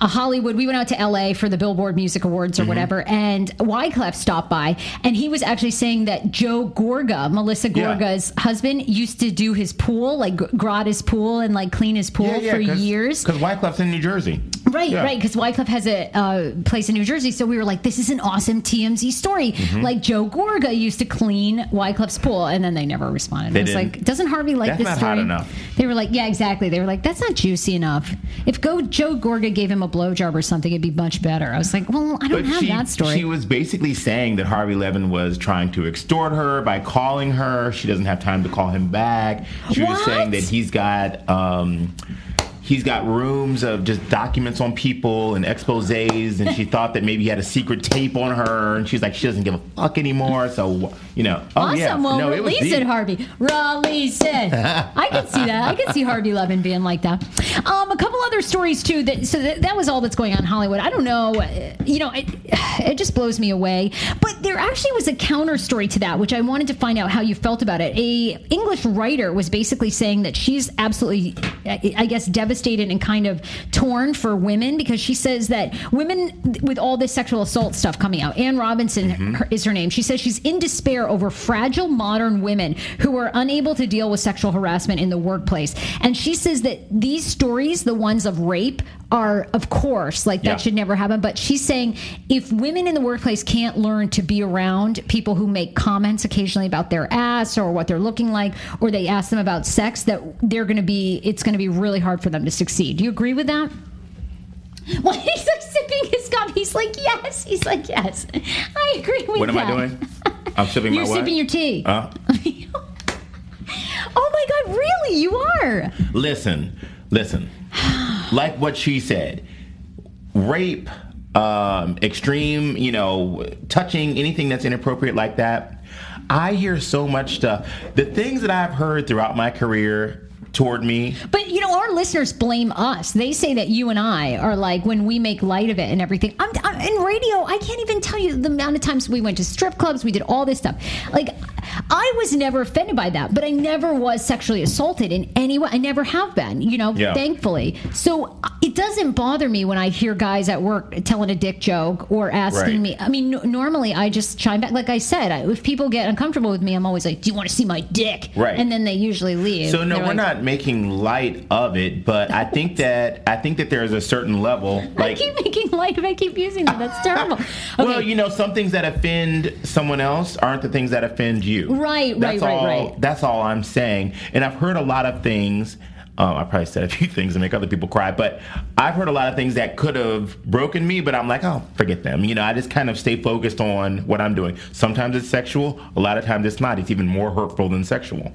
a Hollywood. We went out to L.A. for the Billboard Music Awards Mm-hmm. or whatever, and Wyclef stopped by, and he was actually saying that Joe Gorga, Melissa Yeah. Gorga's husband, used to do his pool, like gr- grot his pool and like clean his pool for years. Because Wyclef's in New Jersey. Right, Yeah. right. Because Wyclef has a uh, place in New Jersey, so we were like, "This is an awesome TMZ story." Mm-hmm. Like Joe Gorga used to clean Wyclef's pool, and then they never responded. They I was didn't. like, "Doesn't Harvey like That's this not story?" hot enough. They were like, "Yeah, exactly." They were like, "That's not juicy enough." If Go Joe Gorga gave him a blowjob or something, it'd be much better. I was like, "Well, I don't But have she, that story." she was basically saying that Harvey Levin was trying to extort her by calling her. She doesn't have time to call him back. She was saying that he's got um, he's got rooms of just documents on people and exposés, and she thought that maybe he had a secret tape on her, and she's like, she doesn't give a fuck anymore. So you know, oh Awesome. yeah, Well, no, release deep. it, Harvey. Release it. I can see that. I can see Harvey Levin being like that. Um, a couple other stories too. That so that, that was all that's going on in Hollywood. I don't know. uh, You know, it, it just blows me away. But there actually was a counter story to that, which I wanted to find out how you felt about it. A English writer was basically saying that she's absolutely, I guess, devastated and kind of torn for women because she says that women with all this sexual assault stuff coming out. Anne Robinson mm-hmm. her, is her name. She says she's in despair over fragile modern women who are unable to deal with sexual harassment in the workplace. And she says that these stories, the ones of rape, are of course like that Yeah. should never happen. But she's saying if women in the workplace can't learn to be around people who make comments occasionally about their ass or what they're looking like, or they ask them about sex, that they're going to be it's going to be really hard for them to succeed. Do you agree with that? Well, he's like sipping his coffee. He's like, yes. He's like, yes. I agree with that. What am that. I doing? I'm sipping You're my what? sipping your tea. Uh, oh my god, really? You are. listen, listen. like what she said, rape, um, extreme, you know, touching anything that's inappropriate like that. I hear so much stuff. The things that I've heard throughout my career toward me, But you know, our listeners blame us. They say that you and I are like when we make light of it and everything. I'm, I'm in radio. I can't even tell you the amount of times we went to strip clubs. We did all this stuff. Like, I was never offended by that, but I never was sexually assaulted in any way. I never have been. You know, Yeah. thankfully. So uh, it doesn't bother me when I hear guys at work telling a dick joke or asking Right. me. I mean, n- normally I just chime back. Like I said, I, if people get uncomfortable with me, I'm always like, "Do you want to see my dick?" Right. And then they usually leave. So no, we're like, not making light of it, but I think that I think that there's a certain level I like keep making light of it. I keep using it. That's terrible. Okay. Well, you know, some things that offend someone else aren't the things that offend you. Right, that's right, right. That's all I'm saying. And I've heard a lot of things. Um, I probably said a few things to make other people cry, but I've heard a lot of things that could have broken me. But I'm like, oh, forget them. You know, I just kind of stay focused on what I'm doing. Sometimes it's sexual. A lot of times it's not. It's even more hurtful than sexual.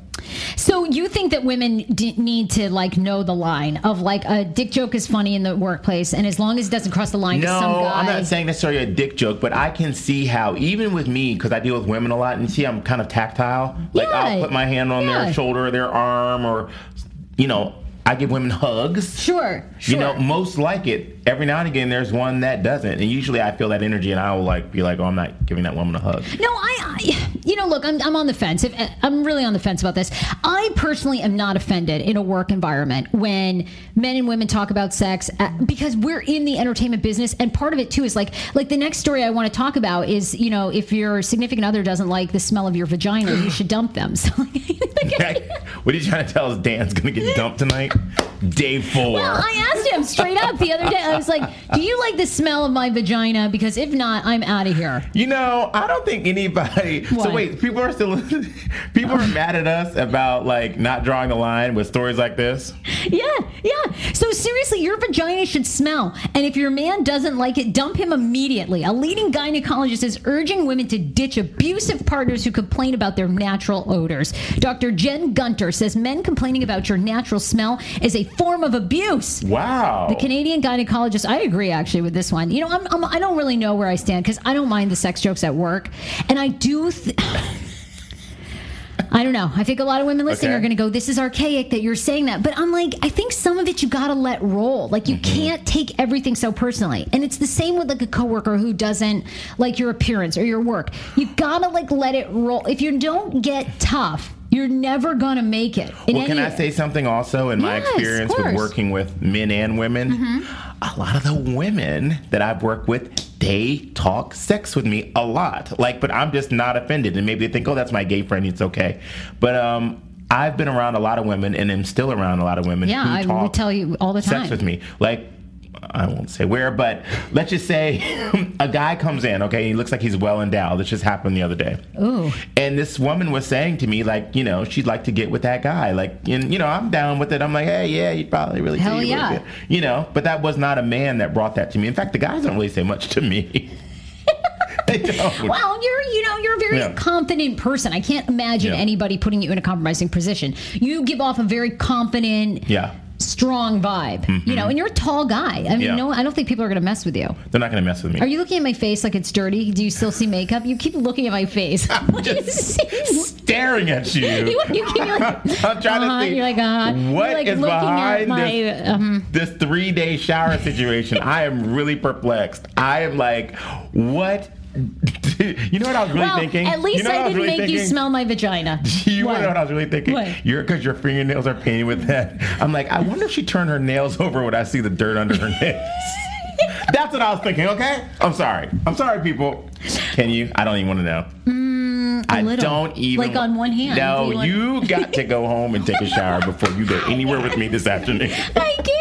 so you think that women d- need to like know the line of like a dick joke is funny in the workplace, and as long as it doesn't cross the line to No, some guy. I'm not saying necessarily a dick joke, but I can see how even with me, because I deal with women a lot, and see I'm kind of tactile. Like Yeah. I'll put my hand on Yeah. their shoulder, their arm, or you know, I give women hugs. Sure, sure. You know, most like it. Every now and again, there's one that doesn't, and usually I feel that energy, and I will like be like, "Oh, I'm not giving that woman a hug." No, I, I, you know, look, I'm, I'm on the fence. If, I'm really on the fence about this. I personally am not offended in a work environment when men and women talk about sex uh, because we're in the entertainment business, and part of it too is like, like the next story I want to talk about is, you know, if your significant other doesn't like the smell of your vagina, you should dump them. So, like, what are you trying to tell us? Dan's gonna get dumped tonight? Day four. Well, I asked him straight up the other day. I was like, "Do you like the smell of my vagina? Because if not, I'm out of here." You know, I don't think anybody. So What? Wait, people are still people are mad at us about like not drawing the line with stories like this. Yeah, yeah. So seriously, your vagina should smell. And if your man doesn't like it, dump him immediately. A leading gynecologist is urging women to ditch abusive partners who complain about their natural odors. Dr. Jen Gunter says men complaining about your natural smell is a form of abuse. Wow. The Canadian gynecologist, I agree actually with this one. You know, I'm, I'm, I don't really know where I stand because I don't mind the sex jokes at work. And I do. Th- I don't know. I think a lot of women listening Okay. are going to go, "This is archaic that you're saying that." But I'm like, I think some of it you got to let roll. Like you Mm-hmm. can't take everything so personally. And it's the same with like a coworker who doesn't like your appearance or your work. You got to like let it roll. If you don't get tough, you're never going to make it. well, can I say something also in my Yes, experience with. Mm-hmm. working with men and women? A lot of the women that I've worked with, they talk sex with me a lot. Like, but I'm just not offended. And maybe they think, oh, that's my gay friend. It's okay. But um, I've been around a lot of women and am still around a lot of women Yeah, who I talk would tell you all the time. sex with me. Like, I won't say where, but let's just say a guy comes in, okay, he looks like he's well endowed. This just happened the other day. Ooh. And this woman was saying to me, like, you know, she'd like to get with that guy. Like, and, you know, I'm down with it. I'm like, hey, yeah, you'd probably really Hell do you yeah. really. You know, but that was not a man that brought that to me. In fact, the guys don't really say much to me. they don't. Well, you're you know you're a very Yeah. confident person. I can't imagine Yeah. anybody putting you in a compromising position. You give off a very confident, Yeah. Strong vibe. You know, and you're a tall guy. I mean, Yeah. no, I don't think people are going to mess with you. They're not going to mess with me. Are you looking at my face like it's dirty? Do you still see makeup? You keep looking at my face. You just staring at you. You, you keep you're like, I'm trying uh-huh, to see You're like, uh, what you're like is looking at behind my. this, Um, this three day shower situation. I am really perplexed. I am like, what? you know what I was really well, thinking? at least you know what I didn't really make you smell my vagina. You to know what I was really thinking? What? You're because your fingernails are painted with that. I'm like, I wonder if she turned her nails over when I see the dirt under her nails. That's what I was thinking. Okay, I'm sorry. I'm sorry, people. Can you? I don't even want to know. I little. don't even Like on one hand. No, you want- you got to go home and take a shower before you go anywhere with me this afternoon. I can't.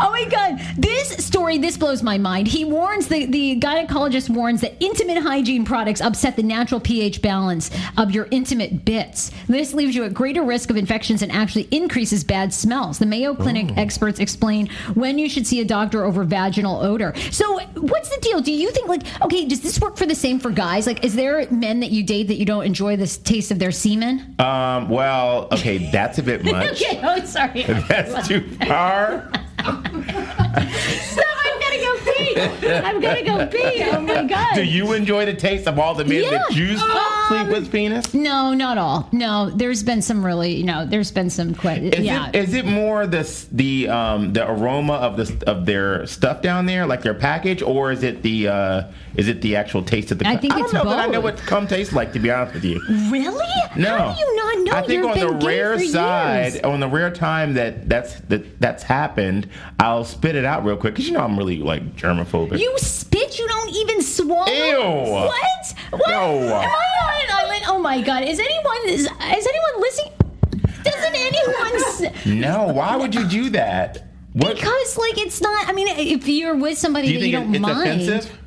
Oh my god, this story this blows my mind. He warns the the gynecologist warns that intimate hygiene products upset the natural pH balance of your intimate bits. This leaves you at greater risk of infections and actually increases bad smells. The Mayo Clinic oh. experts explain when you should see a doctor over vaginal odor. So, what's the deal? Do you think like okay, does this work for the same for guys? Like is there men that you date that you don't enjoy the taste of their semen? Um, well, okay, that's a bit much. okay, oh sorry. That's too far. Stop, I'm gonna go pee. I'm gonna go pee. Oh my god. Do you enjoy the taste of all the men that Yeah. you sleep Um, with penis? No, not all. No, there's been some really, you know, there's been some quite. Is yeah. it is it more the the um the aroma of the of their stuff down there, like their package, or is it the uh is it the actual taste of the? I think I don't it's know that I know what cum tastes like. To be honest with you, really? no. How do you not know? I think You've on the rare side, years. on the rare time that that's that that's happened, I'll spit it out real quick because you know I'm really like germophobic. You spit. You don't even swallow. Ew. What? What? No. Am I on an island? Oh my god! Is anyone is, is anyone listening? Doesn't anyone? s- no, why would you do that? What Because like it's not. I mean, if you're with somebody do you that you don't it's mind. offensive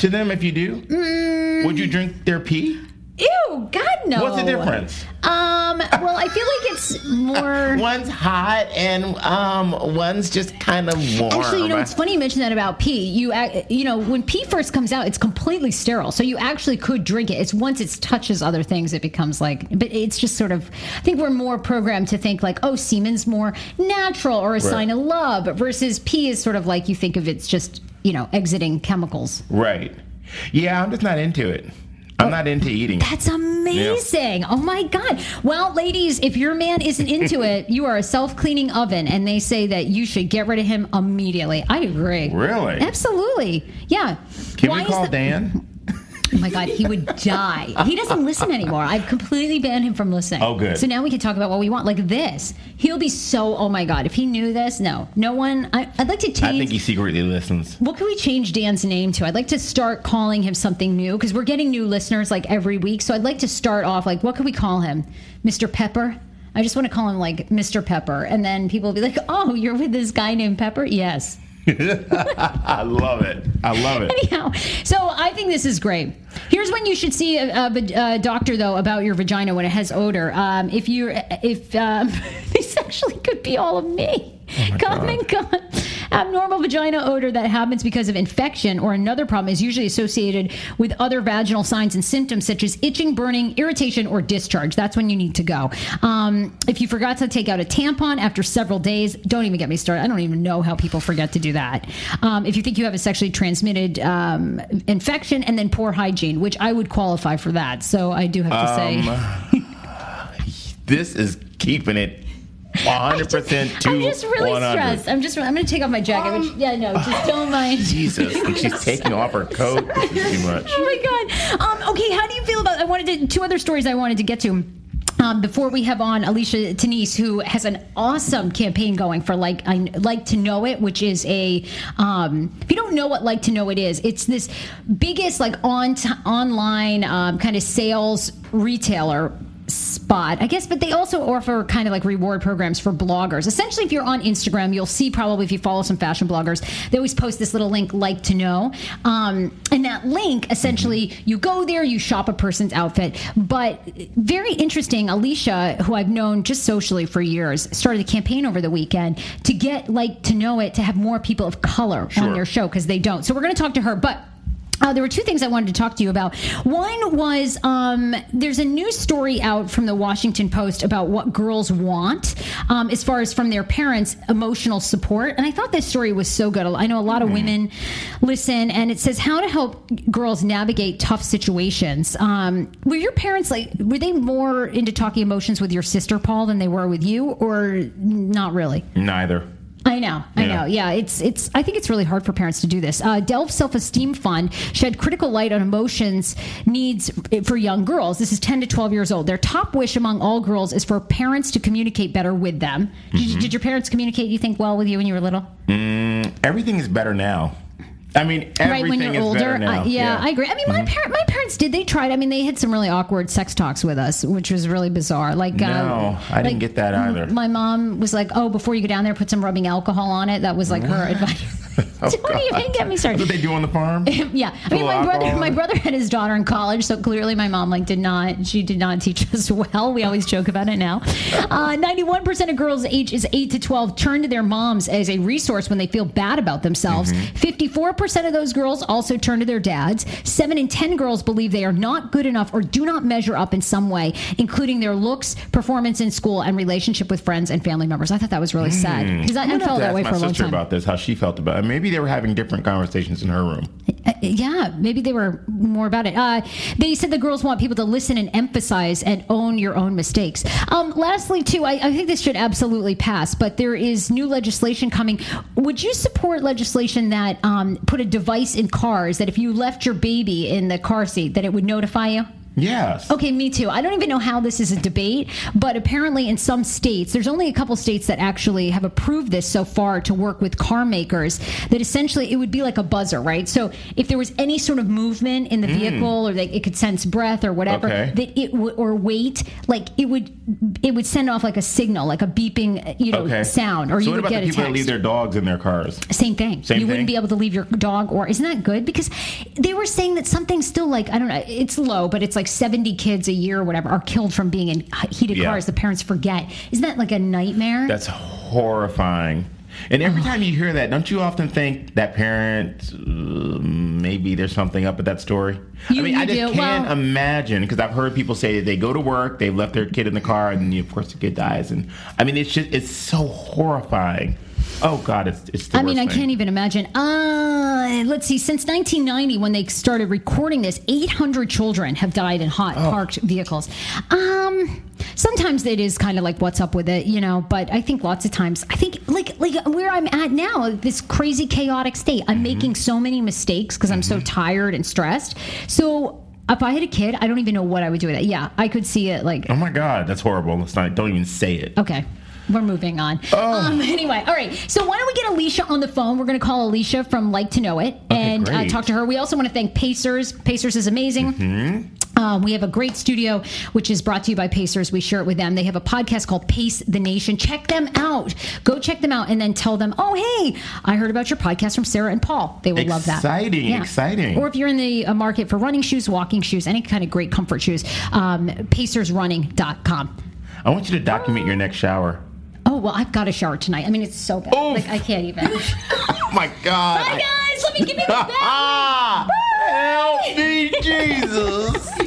to them if you do? Mm. Would you drink their pee? Ew! God no. What's the difference? Um. Well, I feel like it's more. One's hot and um one's just kind of warm. Actually, you know, it's funny you mentioned that about pee. You, you know, when pee first comes out, it's completely sterile, so you actually could drink it. It's once it touches other things, it becomes like. But it's just sort of. I think we're more programmed to think like, oh, semen's more natural or a sign of love, versus pee is sort of like you think of it's just you know exiting chemicals. Right. Yeah, I'm just not into it. I'm not into eating. That's amazing. Oh my God. Well, ladies, if your man isn't into it, you are a self cleaning oven, and they say that you should get rid of him immediately. I agree. Really? Absolutely. Yeah. Can Why we call the- Dan? Oh my God, he would die. He doesn't listen anymore. I've completely banned him from listening. Oh, good. So now we can talk about what we want, like this. He'll be so. Oh my God, if he knew this, no, no one. I, I'd like to change. I think he secretly listens. What can we change Dan's name to? I'd like to start calling him something new because we're getting new listeners like every week. So I'd like to start off like, what could we call him? Mr. Pepper? I just want to call him like Mr. Pepper. And then people will be like, oh, you're with this guy named Pepper? Yes. I love it. I love it. Anyhow, so I think this is great. Here's when you should see a, a, a doctor though about your vagina when it has odor. Um, if you're, if um, this actually could be all of me. Common con- abnormal vagina odor that happens because of infection or another problem is usually associated with other vaginal signs and symptoms such as itching, burning, irritation, or discharge. That's when you need to go. Um, if you forgot to take out a tampon after several days, don't even get me started. I don't even know how people forget to do that. Um, if you think you have a sexually transmitted um, infection, and then poor hygiene, which I would qualify for that. So I do have to say. This is keeping it 100% to I'm just really 100. stressed. I'm just. I'm going to take off my jacket. which, yeah, no, just don't mind. Jesus, she's taking off her coat. Too much. Oh my god. Um, okay, how do you feel about? I wanted to two other stories I wanted to get to. Um, before we have on Alicia Tenise, who has an awesome campaign going for like I like to know it, which is a um, if you don't know what like to know it is, it's this biggest like on online um, kind of sales retailer spot, I guess, but they also offer kind of like reward programs for bloggers. Essentially, if you're on Instagram, you'll see probably if you follow some fashion bloggers, they always post this little link, like to know. Um, and that link, essentially, you go there, you shop a person's outfit. But very interesting, Alicia, who I've known just socially for years, started a campaign over the weekend to get like to know it to have more people of color on their show because they don't. So we're going to talk to her, but. Uh, there were two things I wanted to talk to you about. One was um, there's a new story out from the Washington Post about what girls want um, as far as from their parents emotional support. And I thought this story was so good. I know a lot of women listen, and it says how to help girls navigate tough situations. Um, were your parents like, were they more into talking emotions with your sister, Paul, than they were with you, or not really? Neither. I know, I Yeah. know. Yeah, it's it's. I think it's really hard for parents to do this. Uh, Dove Self Esteem Fund shed critical light on emotions needs for young girls. This is ten to twelve years old. Their top wish among all girls is for parents to communicate better with them. Mm-hmm. you, did your parents communicate? You think well with you when you were little? Everything is better now. I mean, everything right when you're is older. now. Uh, yeah, I agree. I mean, my parent, my parents did they tried. I mean, they had some really awkward sex talks with us, which was really bizarre. Like, No, uh, I didn't get that either. My mom was like, "Oh, before you go down there, put some rubbing alcohol on it." That was like her advice. Oh, Don't even get me That's started. what they do on the farm. Yeah, I mean, my brother, my brother had his daughter in college, so clearly my mom like did not. She did not teach us well. We always joke about it now. Uh, Ninety-one percent of girls ages eight to twelve turn to their moms as a resource when they feel bad about themselves. Mm-hmm. Fifty-four percent of those girls also turn to their dads. Seven in ten girls believe they are not good enough or do not measure up in some way, including their looks, performance in school, and relationship with friends and family members. I thought that was really sad because I, I felt that way for a long time. about this, how she felt about it. Maybe they were having different conversations in her room. Uh, yeah, maybe they were more about it. Uh, they said the girls want people to listen and emphasize and own your own mistakes. Um, lastly, too, I, I think this should absolutely pass, but there is new legislation coming. Would you support legislation that um, put a device in cars that if you left your baby in the car seat, that it would notify you? Yes. Okay, me too. I don't even know how this is a debate, but apparently in some states, there's only a couple states that actually have approved this so far to work with car makers. That essentially it would be like a buzzer, right? So if there was any sort of movement in the vehicle, or that it could sense breath or whatever, Mm. Okay. that it would or weight, like it would, it would send off like a signal, like a beeping, you know, Okay. sound, or so you what would about get the a people text. that leave their dogs in their cars? Same thing. Same you wouldn't be able to leave your dog, or isn't that good? Because they were saying that something still like I don't know, it's low, but it's like seventy kids a year or whatever are killed from being in heated Yeah. cars. The parents forget. Isn't that like a nightmare? That's horrifying. And every time you hear that, don't you often think that parent, uh, maybe there's something up with that story? You- I mean, I just do? can't Well- imagine because I've heard people say that they go to work, they've left their kid in the car, and of course the kid dies. And I mean, it's just, it's so horrifying. Oh God, it's, it's the I mean, I thing. can't even imagine. Uh, let's see. Since 1990, when they started recording this, 800 children have died in hot Oh. parked vehicles. Um, sometimes it is kind of like what's up with it, you know. But I think lots of times, I think like like where I'm at now, this crazy chaotic state. Mm-hmm. I'm making so many mistakes because I'm so tired and stressed. So. If I had a kid, I don't even know what I would do with it. Yeah, I could see it like Oh my God, that's horrible. Let's not, don't even say it. Okay. We're moving on. Oh. Um, anyway, all right. So why don't we get Alicia on the phone? We're going to call Alicia from Like to Know It and uh, talk to her. We also want to thank Pacers. Pacers is amazing. Mm-hmm. Um, we have a great studio, which is brought to you by Pacers. We share it with them. They have a podcast called Pace the Nation. Check them out. Go check them out and then tell them, oh, hey, I heard about your podcast from Sarah and Paul. They will love that. Exciting, exciting. Or if you're in the uh, market for running shoes, walking shoes, any kind of great comfort shoes, um, pacersrunning.com. I want you to document your next shower. Oh well, I've got a shower tonight. I mean, it's so bad. Oof. Like I can't even. Oh my God. Bye guys. Let me give you the bell. Ah, help me, Jesus.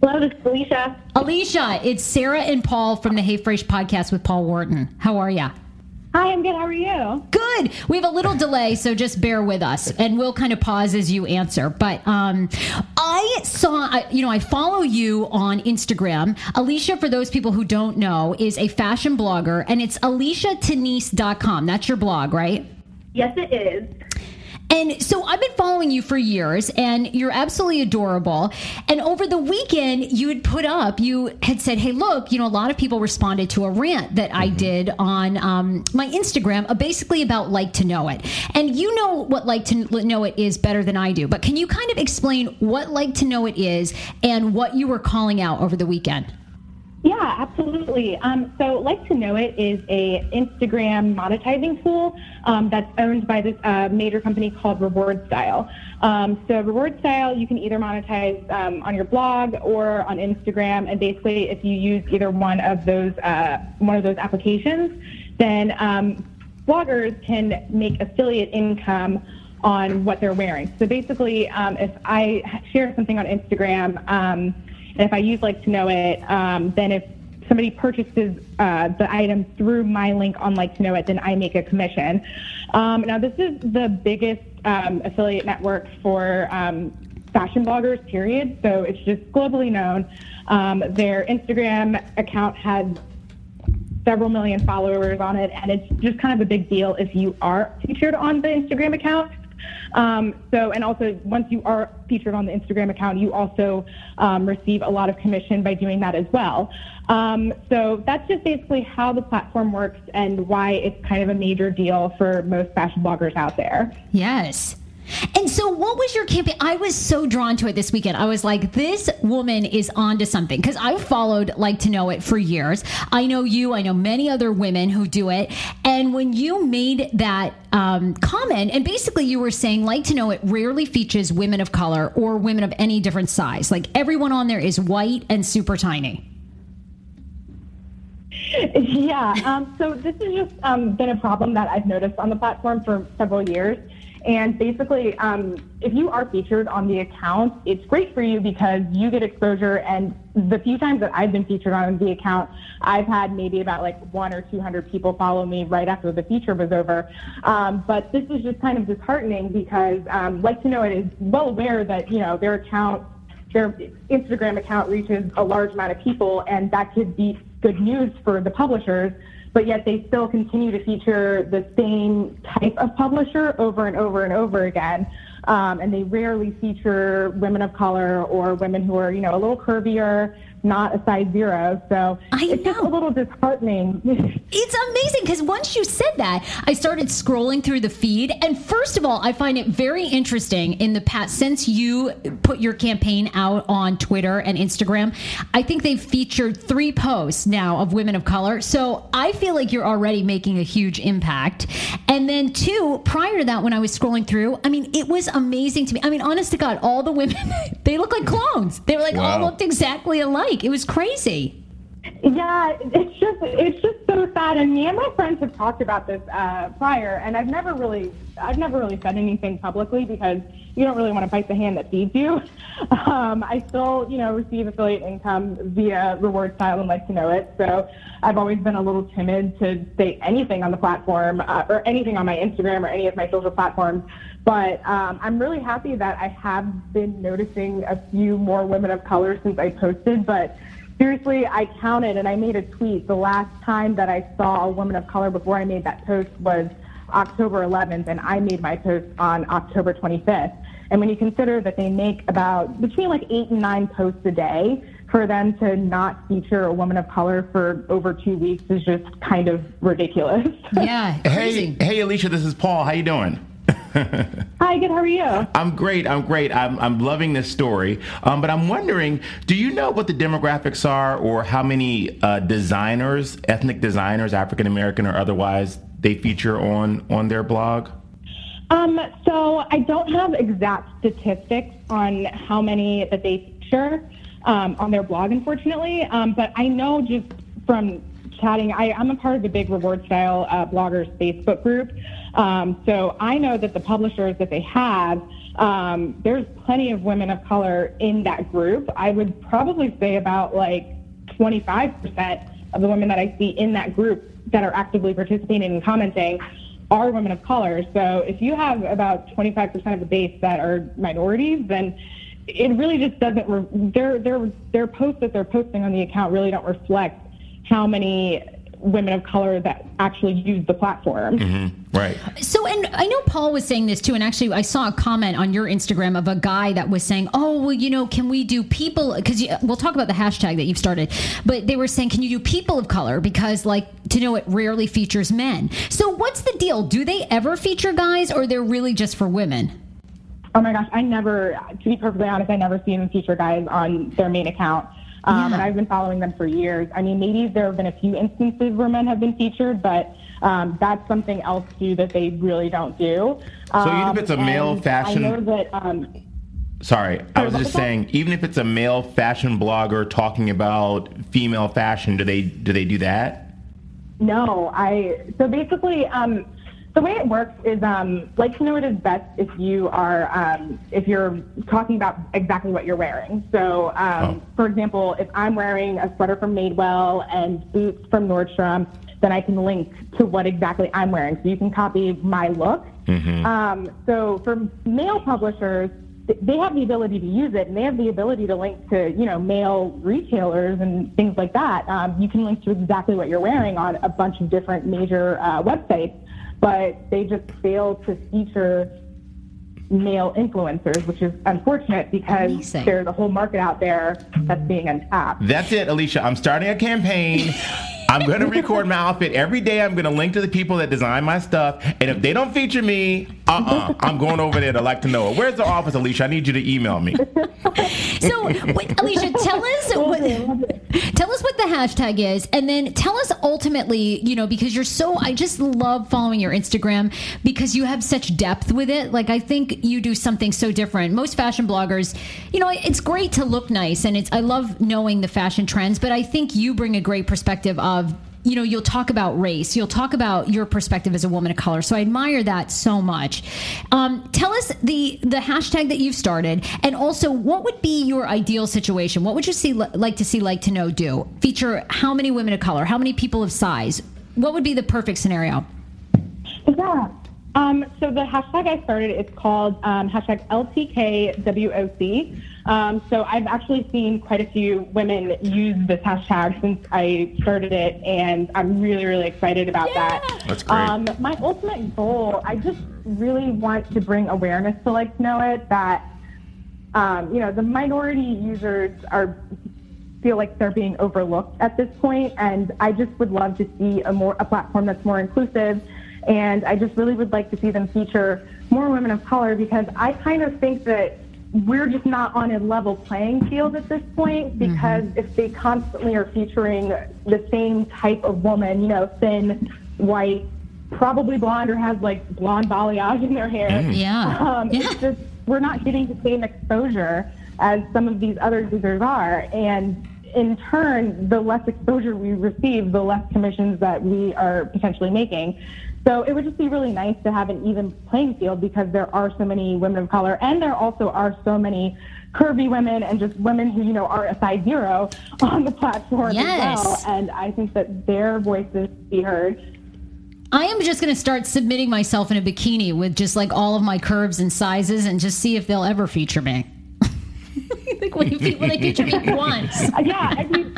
Hello, this is Alicia. Alicia, it's Sarah and Paul from the Hey Frase podcast with Paul Wharton. How are ya? Hi, I'm good. How are you? Good. We have a little delay, so just bear with us, and we'll kind of pause as you answer. But um, I saw, I, you know, I follow you on Instagram. Alicia, for those people who don't know, is a fashion blogger, and it's aliciatenise.com. That's your blog, right? Yes, it is. And so I've been following you for years, and you're absolutely adorable. And over the weekend, you had put up, you had said, Hey, look, you know, a lot of people responded to a rant that I did on um, my Instagram, uh, basically about Like to Know It. And you know what Like to Know It is better than I do. But can you kind of explain what Like to Know It is and what you were calling out over the weekend? Yeah, absolutely. Um, so, Like to Know It is a Instagram monetizing tool um, that's owned by this uh, major company called Reward Style. Um, so, Reward Style, you can either monetize um, on your blog or on Instagram, and basically, if you use either one of those uh, one of those applications, then um, bloggers can make affiliate income on what they're wearing. So basically, um, if I share something on Instagram, and if I use like to know it, um, then if somebody purchases uh, the item through my link on like to know it, then I make a commission. Um, now this is the biggest um, affiliate network for um, fashion bloggers, period. So it's just globally known. Um, their Instagram account has several million followers on it, and it's just kind of a big deal if you are featured on the Instagram account. Um, so, and also once you are featured on the Instagram account, you also um, receive a lot of commission by doing that as well. Um, so that's just basically how the platform works and why it's kind of a major deal for most fashion bloggers out there. Yes. And so, what was your campaign? I was so drawn to it this weekend. I was like, this woman is onto something because I've followed Like to Know It for years. I know you, I know many other women who do it. And when you made that um, comment, and basically you were saying, Like to Know It rarely features women of color or women of any different size. Like everyone on there is white and super tiny. Yeah, um, so this has just um, been a problem that I've noticed on the platform for several years. And basically, um, if you are featured on the account, it's great for you because you get exposure. And the few times that I've been featured on the account, I've had maybe about like one or 200 people follow me right after the feature was over. Um, but this is just kind of disheartening because um, Like to Know It is well aware that, you know, their account, their Instagram account reaches a large amount of people, and that could be good news for the publishers but yet they still continue to feature the same type of publisher over and over and over again. Um, and they rarely feature women of color or women who are, you know, a little curvier, not a size zero. So I it's just a little disheartening. It's amazing because once you said that, I started scrolling through the feed. And first of all, I find it very interesting in the past, since you put your campaign out on Twitter and Instagram, I think they've featured three posts now of women of color. So I feel like you're already making a huge impact. And then, two, prior to that, when I was scrolling through, I mean, it was amazing to me. I mean, honest to God, all the women, they look like clones. They were like all looked exactly alike. It was crazy. Yeah, it's just it's just so sad. And me and my friends have talked about this uh, prior, and I've never really I've never really said anything publicly because you don't really want to bite the hand that feeds you. Um, I still you know receive affiliate income via reward style and like to know it. So I've always been a little timid to say anything on the platform uh, or anything on my Instagram or any of my social platforms. But um, I'm really happy that I have been noticing a few more women of color since I posted, but seriously, I counted and I made a tweet. The last time that I saw a woman of color before I made that post was October 11th, and I made my post on October 25th. And when you consider that they make about between like eight and nine posts a day, for them to not feature a woman of color for over two weeks is just kind of ridiculous. Yeah, Hey, hey, Alicia, this is Paul. How you doing? Hi, good. How are you? I'm great. I'm great. I'm, I'm loving this story. Um, but I'm wondering, do you know what the demographics are or how many uh, designers, ethnic designers, African American or otherwise, they feature on on their blog? Um, so I don't have exact statistics on how many that they feature um, on their blog, unfortunately. Um, but I know just from chatting, I, I'm a part of the Big Reward Style uh, Bloggers Facebook group. Um, so I know that the publishers that they have, um, there's plenty of women of color in that group. I would probably say about like 25% of the women that I see in that group that are actively participating and commenting are women of color. So if you have about 25% of the base that are minorities, then it really just doesn't. Re- their their their posts that they're posting on the account really don't reflect how many women of color that actually use the platform. Mm-hmm. Right. So, and I know Paul was saying this too, and actually, I saw a comment on your Instagram of a guy that was saying, "Oh, well, you know, can we do people?" Because we'll talk about the hashtag that you've started, but they were saying, "Can you do people of color?" Because, like, to know it rarely features men. So, what's the deal? Do they ever feature guys, or they're really just for women? Oh my gosh, I never, to be perfectly honest, I never see them feature guys on their main account. Um, Yeah. And I've been following them for years. I mean, maybe there have been a few instances where men have been featured, but um, that's something else too that they really don't do. So even if Um, it's a male fashion- I know that. Um, Sorry, I was just saying, even if it's a male fashion blogger talking about female fashion, do they do they do that? No, I so basically um, the way it works is um, like to know it is best if you are um, if you're talking about exactly what you're wearing. So, um, Oh. for example, if I'm wearing a sweater from Madewell and boots from Nordstrom, then I can link to what exactly I'm wearing. So you can copy my look. Um, so for male publishers, they have the ability to use it, and they have the ability to link to you know male retailers and things like that. Um, you can link to exactly what you're wearing on a bunch of different major uh, websites, but they just fail to feature male influencers, which is unfortunate because Amazing. there's a whole market out there that's being untapped. That's it, Alicia. I'm starting a campaign. I'm going to record my outfit every day. I'm going to link to the people that design my stuff, and if they don't feature me, Uh-uh. I'm going over there to like to know it. Where's the office, Alicia? I need you to email me. So, wait, Alicia, tell us what, tell us what the hashtag is, and then tell us ultimately, you know, because you're so. I just love following your Instagram because you have such depth with it. Like, I think you do something so different. Most fashion bloggers, you know, it's great to look nice, and it's. I love knowing the fashion trends, but I think you bring a great perspective of you know you'll talk about race you'll talk about your perspective as a woman of color. So i admire that so much. Um, tell us the the hashtag that you've started and also what would be your ideal situation? What would you see like to see like to know do? Feature how many women of color how many people of size? What would be the perfect scenario? Yeah. Um, so the hashtag I started is called um, hashtag LTKWOC. Um, so I've actually seen quite a few women use this hashtag since I started it, and I'm really, really excited about that. That's great. Um, my ultimate goal, I just really want to bring awareness to Like Know It that, um, you know, the minority users are feel like they're being overlooked at this point, and I just would love to see a more a platform that's more inclusive. And I just really would like to see them feature more women of color because I kind of think that we're just not on a level playing field at this point because if they constantly are featuring the same type of woman, you know, thin, white, probably blonde or has like blonde balayage in their hair. yeah Um, Yeah. It's just we're not getting the same exposure as some of these other users are, and in turn, the less exposure we receive, the less commissions that we are potentially making. So it would just be really nice to have an even playing field because there are so many women of color, and there also are so many curvy women and just women who you know are a size zero on the platform Yes. as well. And I think that their voices be heard. I am just going to start submitting myself in a bikini with just like all of my curves and sizes and just see if they'll ever feature me. like, will, they, will they feature me once? Yeah, I mean,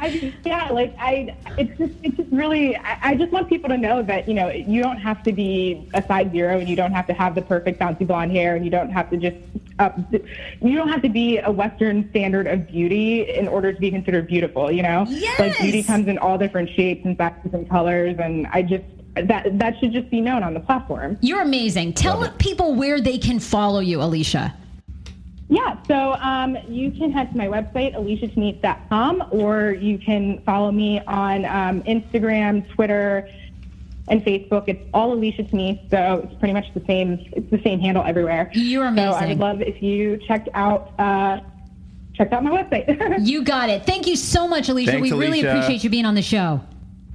I mean, yeah, like I, it's just, it's just really, I, I just want people to know that you know you don't have to be a size zero, and you don't have to have the perfect bouncy blonde hair, and you don't have to just, up, you don't have to be a Western standard of beauty in order to be considered beautiful. You know, yes! like beauty comes in all different shapes and sizes and colors, and I just that that should just be known on the platform. You're amazing. Tell people where they can follow you, Alicia. Yeah, so um, you can head to my website, aliciatenise.com, or you can follow me on um, Instagram, Twitter, and Facebook. It's all Alicia Tenise, so it's pretty much the same. It's the same handle everywhere. You're amazing. So I would love if you checked out uh, checked out my website. You got it. Thank you so much, Alicia. Thanks, we really appreciate you being on the show.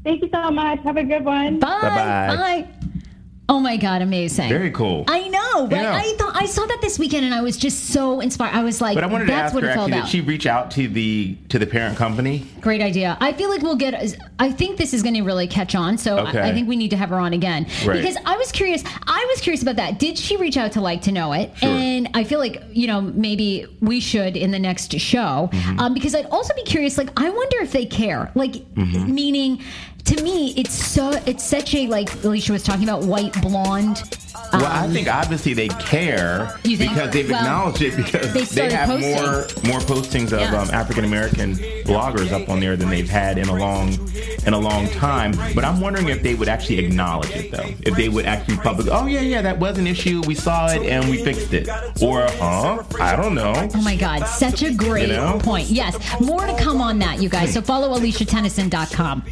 Thank you so much. Have a good one. Bye. Bye-bye. Bye. Oh my God, amazing. Very cool. I know, but Yeah. I thought I saw that this weekend and I was just so inspired. I was like, But I wanted to that's ask what her it's all actually, about. did she reach out to the to the parent company? Great idea. I feel like we'll get. I think this is going to really catch on. So I- I, think we need to have her on again Right. because I was curious. I was curious about that. Did she reach out to like to know it? Sure. And I feel like you know maybe we should in the next show Mm-hmm. um, because I'd also be curious. Like I wonder if they care. Like Mm-hmm. meaning. To me, it's so it's such a like Alicia was talking about white blonde. Well, I think obviously they care Um, think? because they've Well, acknowledged it because they they, have posting. more more postings of Yes. um, African American bloggers up on there than they've had in a long in a long time. But I'm wondering if they would actually acknowledge it though. If they would actually public, oh yeah, yeah, that was an issue. We saw it and we fixed it. Or huh? I don't know. Oh my God, such a great You know? point. Yes, more to come on that, you guys. So follow AliciaTenise.com.